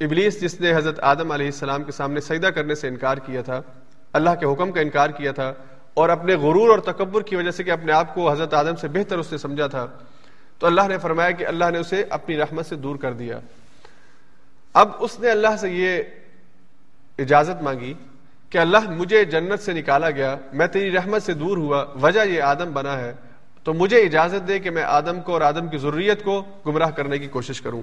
ابلیس جس نے حضرت آدم علیہ السلام کے سامنے سجدہ کرنے سے انکار کیا تھا، اللہ کے حکم کا انکار کیا تھا اور اپنے غرور اور تکبر کی وجہ سے کہ اپنے آپ کو حضرت آدم سے بہتر اس نے سمجھا تھا، تو اللہ نے فرمایا کہ اللہ نے اسے اپنی رحمت سے دور کر دیا۔ اب اس نے اللہ سے یہ اجازت مانگی کہ اللہ مجھے جنت سے نکالا گیا، میں تیری رحمت سے دور ہوا، وجہ یہ آدم بنا ہے۔ تو مجھے اجازت دے کہ میں آدم کو اور آدم کی ضروریت کو گمراہ کرنے کی کوشش کروں۔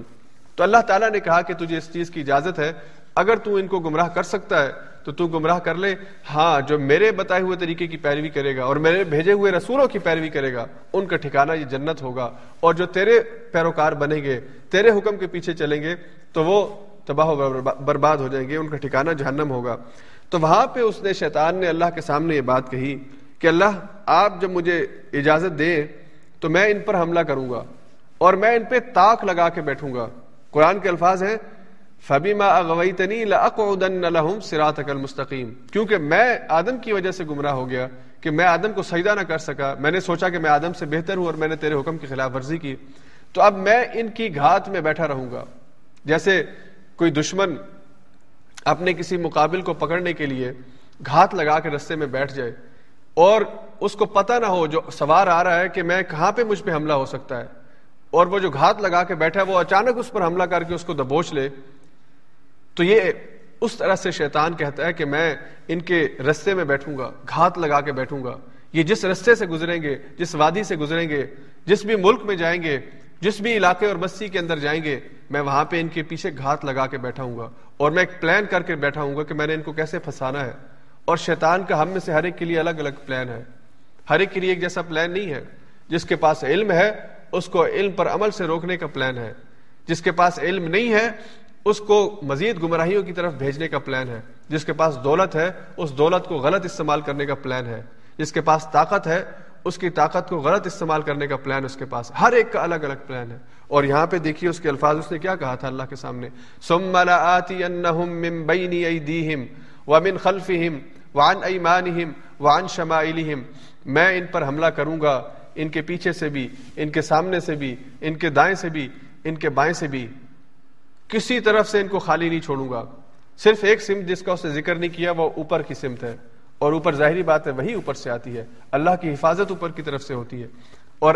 تو اللہ تعالیٰ نے کہا کہ تجھے اس چیز کی اجازت ہے، اگر تو ان کو گمراہ کر سکتا ہے تو تو گمراہ کر لے۔ ہاں جو میرے بتائے ہوئے طریقے کی پیروی کرے گا اور میرے بھیجے ہوئے رسولوں کی پیروی کرے گا، ان کا ٹھکانہ یہ جنت ہوگا۔ اور جو تیرے پیروکار بنیں گے، تیرے حکم کے پیچھے چلیں گے، تو وہ تباہ و برباد ہو جائیں گے، ان کا ٹھکانہ جہنم ہوگا۔ تو وہاں پہ اس نے شیطان نے اللہ کے سامنے یہ بات کہی کہ اللہ، آپ جب مجھے اجازت دیں تو میں ان پر حملہ کروں گا اور میں ان پہ تاک لگا کے بیٹھوں گا۔ قرآن کے الفاظ ہیں فبیما اغویتنی لاقعدن لهم صراطك المستقیم کیونکہ میں آدم کی وجہ سے گمراہ ہو گیا کہ میں آدم کو سجدہ نہ کر سکا۔ میں نے سوچا کہ میں آدم سے بہتر ہوں اور میں نے تیرے حکم کی خلاف ورزی کی۔ تو اب میں ان کی گھات میں بیٹھا رہوں گا۔ جیسے کوئی دشمن اپنے کسی مقابل کو پکڑنے کے لیے گھات لگا کے رستے میں بیٹھ جائے اور اس کو پتہ نہ ہو جو سوار آ رہا ہے کہ میں کہاں پہ مجھ پہ حملہ ہو سکتا ہے۔ اور وہ جو گھات لگا کے بیٹھا ہے وہ اچانک اس پر حملہ کر کے اس کو دبوچ لے۔ تو یہ اس طرح سے شیطان کہتا ہے کہ میں ان کے رستے میں بیٹھوں گا، گھات لگا کے بیٹھوں گا۔ یہ جس رستے سے گزریں گے، جس وادی سے گزریں گے، جس بھی ملک میں جائیں گے، جس بھی علاقے اور بستی کے اندر جائیں گے، میں وہاں پہ ان کے پیچھے گھات لگا کے بیٹھا ہوں گا۔ اور میں ایک پلان کر کے بیٹھا ہوں گا کہ میں نے ان کو کیسے پھنسانا ہے۔ اور شیطان کا ہم میں سے ہر ایک کے لیے الگ الگ پلان ہے۔ ہر ایک کے لیے ایک جیسا پلان نہیں ہے۔ جس کے پاس علم ہے، اس کو علم پر عمل سے روکنے کا پلان ہے۔ جس کے پاس علم نہیں ہے، اس کو مزید گمراہیوں کی طرف بھیجنے کا پلان ہے۔ جس کے پاس دولت ہے، اس دولت کو غلط استعمال کرنے کا پلان ہے۔ جس کے پاس طاقت ہے، اس کی طاقت کو غلط استعمال کرنے کا پلان اس کے پاس۔ ہر ایک کا الگ الگ پلان ہے۔ اور یہاں پہ دیکھیے اس کے الفاظ، اس نے کیا کہا تھا اللہ کے سامنے؟ ثم من بین ایدیہم ومن خلفہم وعن ایمانہم، وعن شمائلہم، میں ان پر حملہ کروں گا، ان کے پیچھے سے بھی، ان کے سامنے سے بھی، ان کے دائیں سے بھی، ان کے بائیں سے بھی۔ کسی طرف سے ان کو خالی نہیں چھوڑوں گا۔ صرف ایک سمت جس کا اس نے ذکر نہیں کیا، وہ اوپر کی سمت ہے۔ اور اوپر ظاہری بات ہے، وہی اوپر سے آتی ہے۔ اللہ کی حفاظت اوپر کی طرف سے ہوتی ہے۔ اور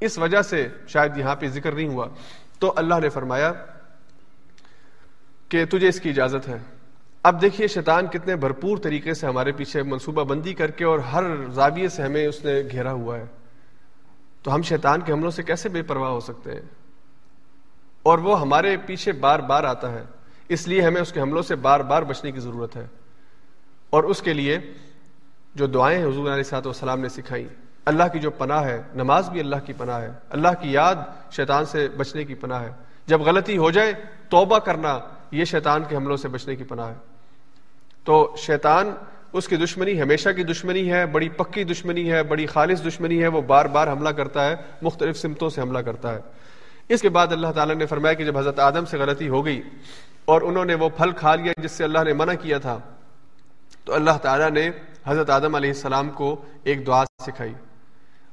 اس وجہ سے شاید یہاں پہ ذکر نہیں ہوا۔ تو اللہ نے فرمایا کہ تجھے اس کی اجازت ہے۔ اب دیکھیے شیطان کتنے بھرپور طریقے سے ہمارے پیچھے منصوبہ بندی کر کے اور ہر زاویے سے ہمیں اس نے گھیرا ہوا ہے۔ تو ہم شیطان کے حملوں سے کیسے بے پرواہ ہو سکتے ہیں؟ اور وہ ہمارے پیچھے بار بار آتا ہے۔ اس لیے ہمیں اس کے حملوں سے بار بار بچنے کی ضرورت ہے۔ اور اس کے لیے جو دعائیں حضور علیہ صاحب والسلام نے سکھائی اللہ کی جو پناہ ہے، نماز بھی اللہ کی پناہ ہے۔ اللہ کی یاد شیطان سے بچنے کی پناہ ہے۔ جب غلطی ہو جائے، توبہ کرنا یہ شیطان کے حملوں سے بچنے کی پناہ ہے۔ تو شیطان اس کی دشمنی ہمیشہ کی دشمنی ہے، بڑی پکی دشمنی ہے، بڑی خالص دشمنی ہے، وہ بار بار حملہ کرتا ہے، مختلف سمتوں سے حملہ کرتا ہے۔ اس کے بعد اللہ تعالیٰ نے فرمایا کہ جب حضرت آدم سے غلطی ہو گئی اور انہوں نے وہ پھل کھا لیا جس سے اللہ نے منع کیا تھا، تو اللہ تعالیٰ نے حضرت آدم علیہ السلام کو ایک دعا سکھائی۔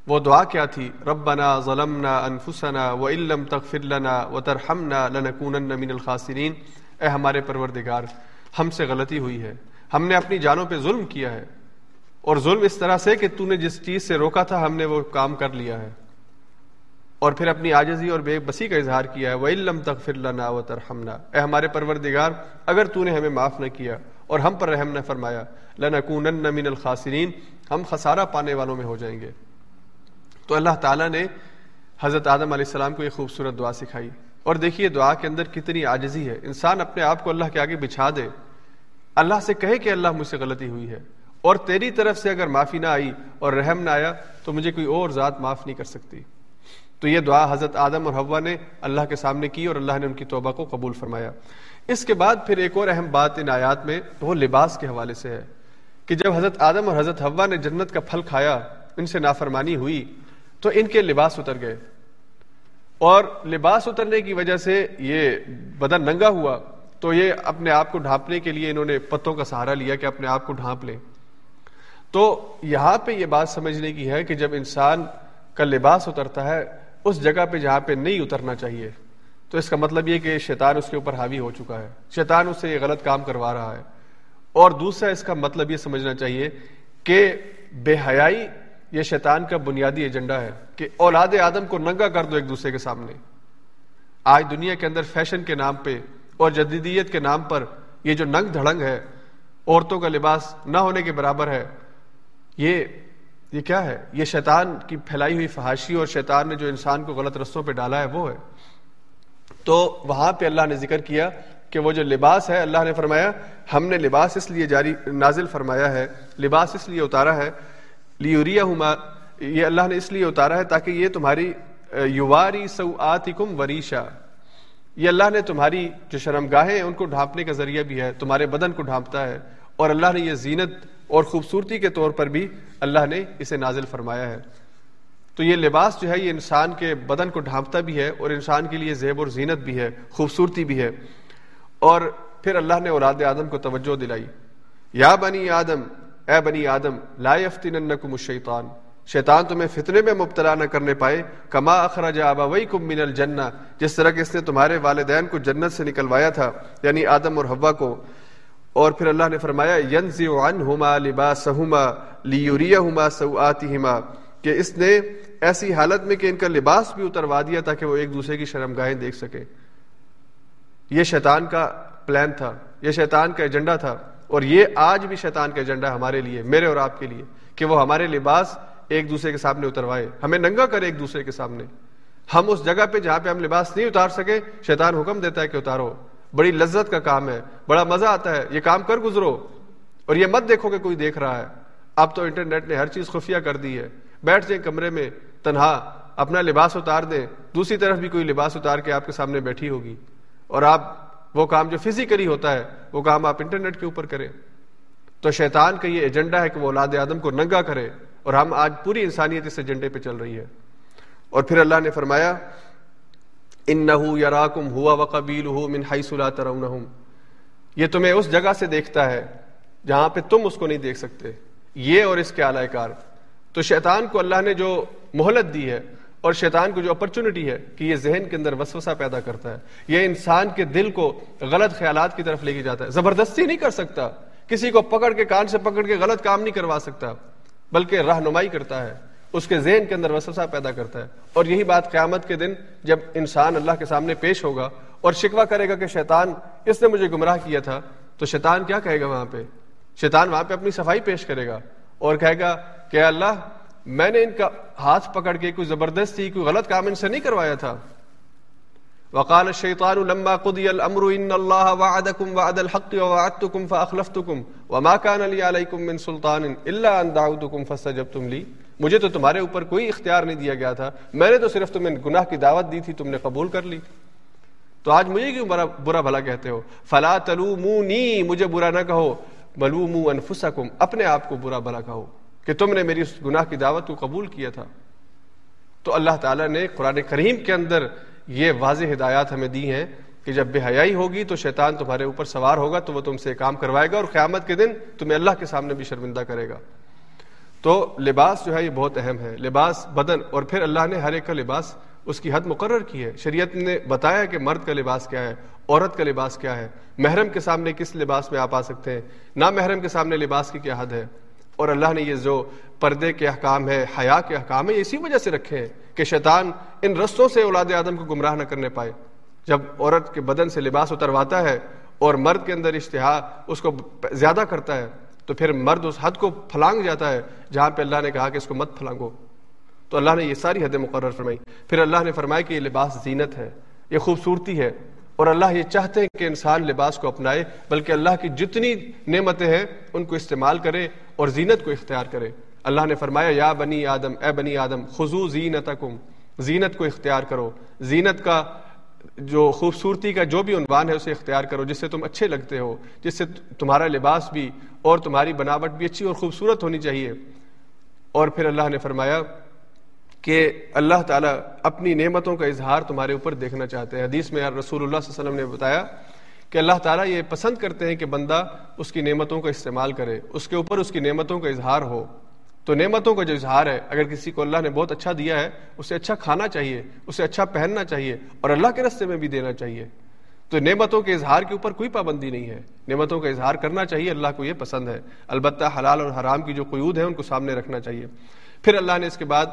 وہ دعا کیا تھی؟ ربنا ظلمنا انفسنا و علم تغفر لنا و ترحمنا لنکونن من الخاسرین۔ اے ہمارے پروردگار، ہم سے غلطی ہوئی ہے۔ ہم نے اپنی جانوں پہ ظلم کیا ہے۔ اور ظلم اس طرح سے کہ تو نے جس چیز سے روکا تھا، ہم نے وہ کام کر لیا ہے۔ اور پھر اپنی آجزی اور بے بسی کا اظہار کیا ہے۔ وہ علم تغفر لنا و ترحمنا اے ہمارے پروردگار، اگر تو نے ہمیں معاف نہ کیا اور ہم پر رحم نہ فرمایا لنکونن من الخاسرین ہم خسارہ پانے والوں میں ہو جائیں گے۔ تو اللہ تعالیٰ نے حضرت آدم علیہ السلام کو یہ خوبصورت دعا سکھائی۔ اور دیکھیے دعا کے اندر کتنی عاجزی ہے۔ انسان اپنے آپ کو اللہ کے آگے بچھا دے۔ اللہ سے کہے کہ اللہ مجھ سے غلطی ہوئی ہے۔ اور تیری طرف سے اگر معافی نہ آئی اور رحم نہ آیا تو مجھے کوئی اور ذات معاف نہیں کر سکتی۔ تو یہ دعا حضرت آدم اور ہوا نے اللہ کے سامنے کی اور اللہ نے ان کی توبہ کو قبول فرمایا۔ اس کے بعد پھر ایک اور اہم بات ان آیات میں وہ لباس کے حوالے سے ہے کہ جب حضرت آدم اور حضرت ہوا نے جنت کا پھل کھایا، ان سے نافرمانی ہوئی تو ان کے لباس اتر گئے۔ اور لباس اترنے کی وجہ سے یہ بدن ننگا ہوا، تو یہ اپنے آپ کو ڈھانپنے کے لیے انہوں نے پتوں کا سہارا لیا کہ اپنے آپ کو ڈھانپ لیں۔ تو یہاں پہ یہ بات سمجھنے کی ہے کہ جب انسان کا لباس اترتا ہے، اس جگہ پہ جہاں پہ نہیں اترنا چاہیے۔ تو اس کا مطلب یہ کہ شیطان اس کے اوپر حاوی ہو چکا ہے۔ شیطان اس سے یہ غلط کام کروا رہا ہے۔ اور دوسرا اس کا مطلب یہ سمجھنا چاہیے کہ بے حیائی یہ شیطان کا بنیادی ایجنڈا ہے کہ اولاد آدم کو ننگا کر دو ایک دوسرے کے سامنے۔ آج دنیا کے اندر فیشن کے نام پہ اور جدیدیت کے نام پر یہ جو ننگ دھڑنگ ہے، عورتوں کا لباس نہ ہونے کے برابر ہے، یہ یہ کیا ہے؟ یہ شیطان کی پھیلائی ہوئی فحاشی اور شیطان نے جو انسان کو غلط رستوں پہ ڈالا ہے، وہ ہے۔ تو وہاں پہ اللہ نے ذکر کیا کہ وہ جو لباس ہے، اللہ نے فرمایا، ہم نے لباس اس لیے جاری، نازل فرمایا ہے، لباس اس لیے اتارا ہے لیوریا یہ اللہ نے اس لیے اتارا ہے تاکہ یہ تمہاری یواری سو آتکم وریشا یہ اللہ نے تمہاری جو شرم گاہیں ان کو ڈھانپنے کا ذریعہ بھی ہے، تمہارے بدن کو ڈھانپتا ہے۔ اور اللہ نے یہ زینت اور خوبصورتی کے طور پر بھی اللہ نے اسے نازل فرمایا ہے۔ تو یہ لباس جو ہے، یہ انسان کے بدن کو ڈھانپتا بھی ہے اور انسان کے لیے زیب اور زینت بھی ہے، خوبصورتی بھی ہے۔ اور پھر اللہ نے اولاد آدم کو توجہ دلائی۔ یا بنی آدم اے بنی آدم، لا یفتننکم الشیطان۔ شیطان تمہیں فتنے میں مبتلا نہ کرنے پائے۔ کما اخرج ابویکم من الجنہ۔ جس طرح کہ اس نے تمہارے والدین کو جنت سے نکلوایا تھا یعنی آدم اور حوا کو۔ اور پھر اللہ نے فرمایا، ینزع عنہما لباسہما لیریہما سوآتہما۔ کہ اس نے ایسی حالت میں کہ ان کا لباس بھی اتروا دیا تاکہ وہ ایک دوسرے کی شرم گاہیں دیکھ سکے۔ یہ شیطان کا پلان تھا۔ یہ شیطان کا ایجنڈا تھا۔ اور یہ آج بھی شیطان کا ایجنڈا ہے ہمارے لیے، میرے اور آپ کے لیے، کہ وہ ہمارے لباس ایک دوسرے کے سامنے اتروائے ہمیں ننگا کرے ایک دوسرے کے سامنے۔ ہم اس جگہ پہ جہاں پہ ہم لباس نہیں اتار سکے، شیطان حکم دیتا ہے کہ اتارو۔ بڑی لذت کا کام ہے، بڑا مزہ آتا ہے۔ یہ کام کر گزرو۔ اور یہ مت دیکھو کہ کوئی دیکھ رہا ہے۔ اب تو انٹرنیٹ نے ہر چیز خفیہ کر دی ہے۔ بیٹھ جائیں کمرے میں، تنہا، اپنا لباس اتار دیں۔ دوسری طرف بھی کوئی لباس اتار کے آپ کے سامنے بیٹھی ہوگی۔ اور آپ وہ کام جو فزیکلی ہوتا ہے، وہ کام آپ انٹرنیٹ کے اوپر کریں۔ تو شیطان کا یہ ایجنڈا ہے کہ وہ اولاد آدم کو ننگا کرے اور ہم آج پوری انسانیت اس ایجنڈے پہ چل رہی ہے۔ اور پھر اللہ نے فرمایا ان نہ ہوا و قبیل ہو من یہ تمہیں اس جگہ سے دیکھتا ہے جہاں پہ تم اس کو نہیں دیکھ سکتے۔ یہ اور اس کے اعلی کار۔ تو شیطان کو اللہ نے جو مہلت دی ہے اور شیطان کو جو اپرچونٹی ہے کہ یہ ذہن کے اندر وسوسہ پیدا کرتا ہے، یہ انسان کے دل کو غلط خیالات کی طرف لے کے جاتا ہے۔ زبردستی نہیں کر سکتا۔ کسی کو پکڑ کے، کان سے پکڑ کے غلط کام نہیں کروا سکتا، بلکہ رہنمائی کرتا ہے۔ اس کے ذہن کے اندر وسوسہ پیدا کرتا ہے۔ اور یہی بات قیامت کے دن جب انسان اللہ کے سامنے پیش ہوگا اور شکوا کرے گا کہ شیطان، اس نے مجھے گمراہ کیا تھا، تو شیطان کیا کہے گا وہاں پہ؟ شیطان وہاں پہ اپنی صفائی پیش کرے گا اور کہے گا کہ اللہ میں نے ان کا ہاتھ پکڑ کے کوئی زبردستی کوئی غلط کام ان سے نہیں کروایا تھا۔ وقال الشيطان لما قضي الامر ان الله وعدكم وعد الحق ووعدتكم فاخلفتكم وما كان لي عليكم من سلطان الا ان دعوتكم فاستجبتم لي مجھے تو تمہارے اوپر کوئی اختیار نہیں دیا گیا تھا۔ میں نے تو صرف تمہیں گناہ کی دعوت دی تھی تم نے قبول کر لی۔ تو آج مجھے کیوں برا, برا بھلا کہتے ہو؟ فلا تلومونی مجھے برا نہ کہو۔ بلوموا انفسکم اپنے آپ کو برا بھلا کہو۔ کہ تم نے میری اس گناہ کی دعوت کو قبول کیا تھا۔ تو اللہ تعالیٰ نے قرآن کریم کے اندر یہ واضح ہدایات ہمیں دی ہیں کہ جب بے حیائی ہوگی تو شیطان تمہارے اوپر سوار ہوگا، تو وہ تم سے کام کروائے گا اور قیامت کے دن تمہیں اللہ کے سامنے بھی شرمندہ کرے گا۔ تو لباس جو ہے یہ بہت اہم ہے۔ لباس بدن اور پھر اللہ نے ہر ایک کا لباس اس کی حد مقرر کی ہے۔ شریعت نے بتایا کہ مرد کا لباس کیا ہے، عورت کا لباس کیا ہے۔ محرم کے سامنے کس لباس میں آپ آ سکتے ہیں؟ نہ محرم کے سامنے لباس کی کیا حد ہے؟ اور اللہ نے یہ جو پردے کے احکام ہے حیا کے احکام ہے اسی وجہ سے رکھے ہیں کہ شیطان ان رستوں سے اولاد آدم کو گمراہ نہ کرنے پائے۔ جب عورت کے بدن سے لباس اترواتا ہے اور مرد کے اندر اشتہا اس کو زیادہ کرتا ہے، تو پھر مرد اس حد کو پھلانگ جاتا ہے جہاں پہ اللہ نے کہا کہ اس کو مت پھلانگو۔ تو اللہ نے یہ ساری حدیں مقرر فرمائی پھر اللہ نے فرمایا کہ یہ لباس زینت ہے، یہ خوبصورتی ہے۔ اور اللہ یہ چاہتے ہیں کہ انسان لباس کو اپنائے، بلکہ اللہ کی جتنی نعمتیں ہیں، ان کو استعمال کرے اور زینت کو اختیار کرے۔ اللہ نے فرمایا، یا بنی آدم، اے بنی آدم خزو زینتکم۔ زینت کو اختیار کرو۔ زینت کا جو خوبصورتی کا جو بھی عنوان ہے، اسے اختیار کرو، جس سے تم اچھے لگتے ہو، جس سے تمہارا لباس بھی اور تمہاری بناوٹ بھی اچھی اور خوبصورت ہونی چاہیے۔ اور پھر اللہ نے فرمایا کہ اللہ تعالیٰ اپنی نعمتوں کا اظہار تمہارے اوپر دیکھنا چاہتے ہیں۔ حدیث میں رسول اللہ صلی اللہ علیہ وسلم نے بتایا کہ اللہ تعالیٰ یہ پسند کرتے ہیں کہ بندہ اس کی نعمتوں کا استعمال کرے، اس کے اوپر اس کی نعمتوں کا اظہار ہو۔ تو نعمتوں کا جو اظہار ہے، اگر کسی کو اللہ نے بہت اچھا دیا ہے، اسے اچھا کھانا چاہیے، اسے اچھا پہننا چاہیے اور اللہ کے رستے میں بھی دینا چاہیے۔ تو نعمتوں کے اظہار کے اوپر کوئی پابندی نہیں ہے۔ نعمتوں کا اظہار کرنا چاہیے، اللہ کو یہ پسند ہے۔ البتہ حلال اور حرام کی جو قیود ہے ان کو سامنے رکھنا چاہیے۔ پھر اللہ نے اس کے بعد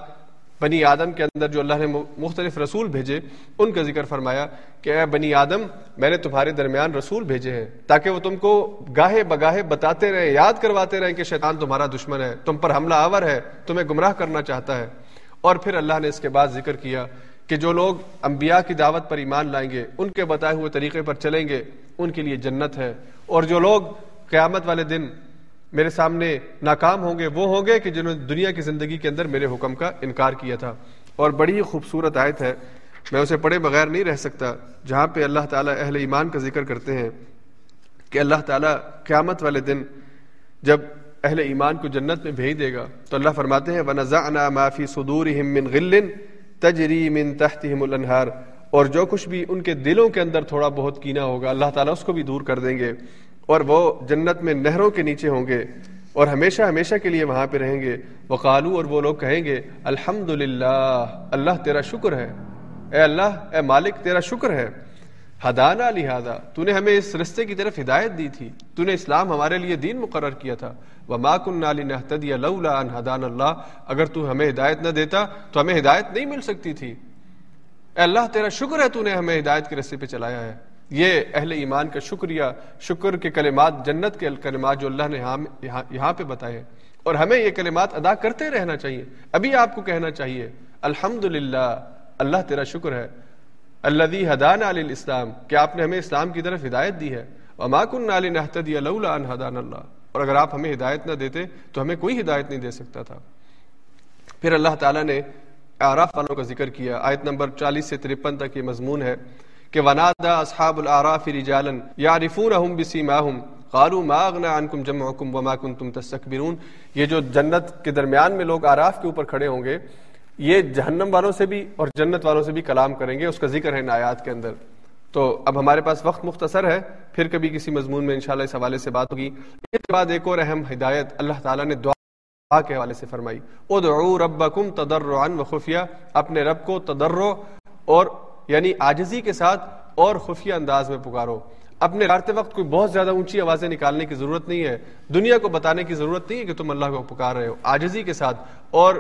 بنی آدم کے اندر جو اللہ نے مختلف رسول بھیجے، ان کا ذکر فرمایا کہ اے بنی آدم، میں نے تمہارے درمیان رسول بھیجے ہیں تاکہ وہ تم کو گاہے بگاہے بتاتے رہیں یاد کرواتے رہیں کہ شیطان تمہارا دشمن ہے، تم پر حملہ آور ہے، تمہیں گمراہ کرنا چاہتا ہے۔ اور پھر اللہ نے اس کے بعد ذکر کیا کہ جو لوگ انبیاء کی دعوت پر ایمان لائیں گے، ان کے بتائے ہوئے طریقے پر چلیں گے، ان کے لیے جنت ہے۔ اور جو لوگ قیامت والے دن میرے سامنے ناکام ہوں گے، وہ ہوں گے کہ جنہوں نے دنیا کی زندگی کے اندر میرے حکم کا انکار کیا تھا۔ اور بڑی ہی خوبصورت آیت ہے۔ میں اسے پڑھے بغیر نہیں رہ سکتا، جہاں پہ اللہ تعالیٰ اہل ایمان کا ذکر کرتے ہیں کہ اللہ تعالیٰ قیامت والے دن جب اہل ایمان کو جنت میں بھیج دے گا، تو اللہ فرماتے ہیں، وَنَزَعْنَا مَا فِي صُدُورِهِم مِّن غِلٍ تَجْرِي مِن تَحْتِهِمُ الْأَنْهَارِ۔ اور جو کچھ بھی ان کے دلوں کے اندر تھوڑا بہت کینا ہوگا، اللہ تعالیٰ اس کو بھی دور کر دیں گے۔ اور وہ جنت میں نہروں کے نیچے ہوں گے اور ہمیشہ ہمیشہ کے لیے وہاں پہ رہیں گے۔ وہ قالو اور وہ لوگ کہیں گے الحمد اللہ تیرا شکر ہے۔ اے اللہ، اے مالک، تیرا شکر ہے۔ ہدانا لہذا تو نے ہمیں اس رستے کی طرف ہدایت دی تھی۔ تو نے اسلام ہمارے لیے دین مقرر کیا تھا۔ وہ ماکن نالی نحتدی اللہ ہدان اللہ اگر تو ہمیں ہدایت نہ دیتا، تو ہمیں ہدایت نہیں مل سکتی تھی۔ اے اللہ، تیرا شکر ہے تو نے ہمیں ہدایت کے رستے پہ چلایا ہے۔ یہ اہل ایمان کا شکریہ، شکر کے کلمات جنت کے کلمات جو اللہ نے یہاں پہ بتائے اور ہمیں یہ کلمات ادا کرتے رہنا چاہیے۔ ابھی آپ کو کہنا چاہیے الحمد اللہ تیرا شکر ہے۔ اللہ حدان علی اسلام کہ آپ نے ہمیں اسلام کی طرف ہدایت دی ہے۔ اماکن علی نحتدی اللہ حدان اللہ۔ اور اگر آپ ہمیں ہدایت نہ دیتے، تو ہمیں کوئی ہدایت نہیں دے سکتا تھا۔ پھر اللہ تعالیٰ نے آراف والوں کا ذکر کیا۔ آیت نمبر چالیس سے ترپن تک یہ مضمون ہے۔ کہ ونادا اصحاب الاعراف رجالا يعرفونهم بسيماهم قالوا ما اغنى عنكم جمعكم وما كنتم تستكبرون۔ یہ جو جنت کے درمیان میں لوگ آراف کے اوپر کھڑے ہوں گے، یہ جہنم والوں سے بھی اور جنت والوں سے بھی کلام کریں گے، اس کا ذکر ہے ان آیات کے اندر۔ تو اب ہمارے پاس وقت مختصر ہے، پھر کبھی کسی مضمون میں انشاءاللہ اس حوالے سے بات ہوگی۔ اس کے بعد ایک اور اہم ہدایت اللہ تعالیٰ نے دعا کے حوالے سے فرمائی۔ ادعوا ربکم تضرعا وخفیہ، اپنے رب کو تضرع اور یعنی آجزی کے ساتھ اور خفیہ انداز میں پکارو۔ اپنے لڑتے وقت کوئی بہت زیادہ اونچی آوازیں نکالنے کی ضرورت نہیں ہے۔ دنیا کو بتانے کی ضرورت نہیں ہے کہ تم اللہ کو پکار رہے ہو۔ آجزی کے ساتھ اور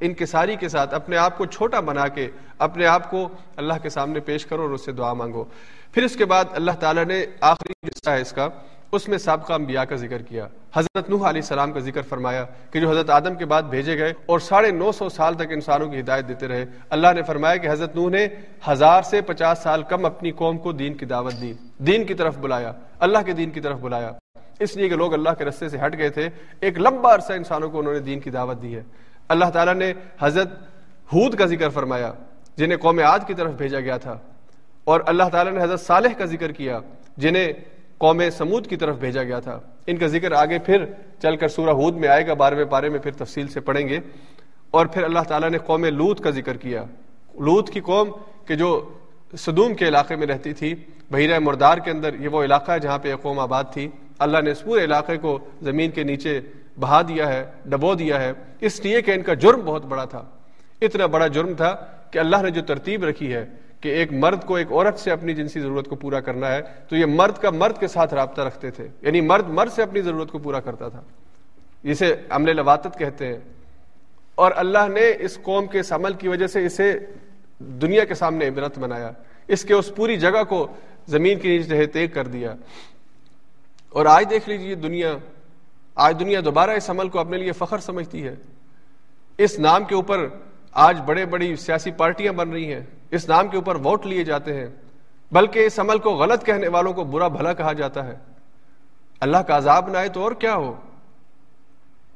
انکساری کے ساتھ اپنے آپ کو چھوٹا بنا کے اپنے آپ کو اللہ کے سامنے پیش کرو اور اس سے دعا مانگو۔ پھر اس کے بعد اللہ تعالیٰ نے آخری حصہ ہے اس کا۔ اس میں سابقہ انبیاء کا ذکر کیا۔ حضرت نوح علیہ السلام کا ذکر فرمایا کہ جو حضرت آدم کے بعد بھیجے گئے اور ساڑھے نو سو سال تک انسانوں کی ہدایت دیتے رہے، اللہ نے فرمایا کہ حضرت نوح نے ہزار سے پچاس سال کم اپنی قوم کو دین کی دعوت دی، دین کی طرف بلایا، اللہ کے دین کی طرف بلایا۔ اس لیے کہ لوگ اللہ کے رستے سے ہٹ گئے تھے، ایک لمبا عرصہ انسانوں کو انہوں نے دین کی دعوت دی ہے۔ اللہ تعالیٰ نے حضرت ہود کا ذکر فرمایا، جنہیں قوم عاد کی طرف بھیجا گیا تھا۔ اور اللہ تعالیٰ نے حضرت صالح کا ذکر کیا، جنہیں قوم سمود کی طرف بھیجا گیا تھا۔ ان کا ذکر آگے پھر چل کر سورہ ہود میں آئے گا، بارہویں پارے میں پھر تفصیل سے پڑھیں گے۔ اور پھر اللہ تعالیٰ نے قوم لوت کا ذکر کیا۔ لوت کی قوم کہ جو صدوم کے علاقے میں رہتی تھی، بحیرہ مردار کے اندر یہ وہ علاقہ ہے جہاں پہ یہ قوم آباد تھی۔ اللہ نے اس پورے علاقے کو زمین کے نیچے بہا دیا ہے، ڈبو دیا ہے۔ اس لیے کہ ان کا جرم بہت بڑا تھا۔ اتنا بڑا جرم تھا کہ اللہ نے جو ترتیب رکھی ہے کہ ایک مرد کو ایک عورت سے اپنی جنسی ضرورت کو پورا کرنا ہے، تو یہ مرد کا مرد کے ساتھ رابطہ رکھتے تھے۔ یعنی مرد مرد سے اپنی ضرورت کو پورا کرتا تھا۔ جسے عمل لواطت کہتے ہیں۔ اور اللہ نے اس قوم کے اس عمل کی وجہ سے اسے دنیا کے سامنے عبرت بنایا۔ اس کے اس پوری جگہ کو زمین کے نیچے تیگ کر دیا۔ اور آج دیکھ لیجیے دنیا، آج دنیا دوبارہ اس عمل کو اپنے لیے فخر سمجھتی ہے۔ اس نام کے اوپر آج بڑے بڑی سیاسی پارٹیاں بن رہی ہیں۔ اس نام کے اوپر ووٹ لیے جاتے ہیں، بلکہ اس عمل کو غلط کہنے والوں کو برا بھلا کہا جاتا ہے۔ اللہ کا عذاب نہ آئے تو اور کیا ہو؟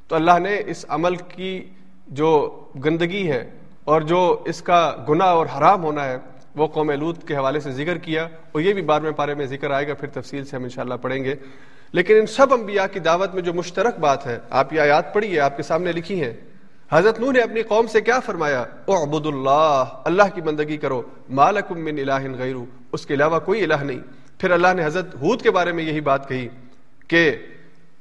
تو اللہ نے اس عمل کی جو گندگی ہے اور جو اس کا گناہ اور حرام ہونا ہے، وہ قوم لوت کے حوالے سے ذکر کیا۔ اور یہ بھی بار میں پارے میں ذکر آئے گا، پھر تفصیل سے ہم انشاءاللہ پڑھیں گے۔ لیکن ان سب انبیاء کی دعوت میں جو مشترک بات ہے، آپ یہ آیات پڑھی ہے آپ کے سامنے لکھی ہیں۔ حضرت نوح نے اپنی قوم سے کیا فرمایا؟ اعبد اللہ اللہ کی بندگی کرو مالکم من الہ غیرو اس کے علاوہ کوئی الہ نہیں۔ پھر اللہ نے حضرت ہود کے بارے میں یہی بات کہی کہ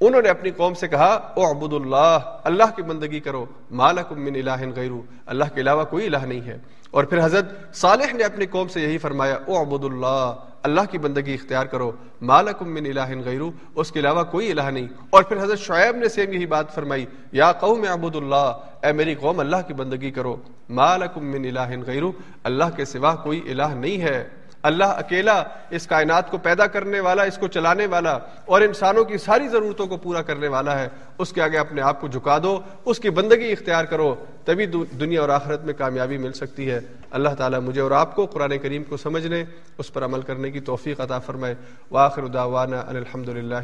انہوں نے اپنی قوم سے کہا اعبد اللہ اللہ کی بندگی کرو مالکم من الہ غیرو اللہ کے علاوہ کوئی الہ نہیں ہے. اور پھر حضرت صالح نے اپنی قوم سے یہی فرمایا اعبد اللہ اللہ کی بندگی اختیار کرو مالکم من الہ غیرو اس کے علاوہ کوئی الہ نہیں. اور پھر حضرت شعیب نے سیم یہی بات فرمائی، یا قوم اعبد اللہ اے میری قوم، اللہ کی بندگی کرو مالکم من الہ غیرو اللہ کے سوا کوئی الہ نہیں ہے. اللہ اکیلا اس کائنات کو پیدا کرنے والا، اس کو چلانے والا اور انسانوں کی ساری ضرورتوں کو پورا کرنے والا ہے، اس کے آگے اپنے آپ کو جھکا دو، اس کی بندگی اختیار کرو، تبھی دنیا اور آخرت میں کامیابی مل سکتی ہے۔ اللہ تعالیٰ مجھے اور آپ کو قرآن کریم کو سمجھنے، اس پر عمل کرنے کی توفیق عطا فرمائے۔ واخر دعوانا الحمد للہ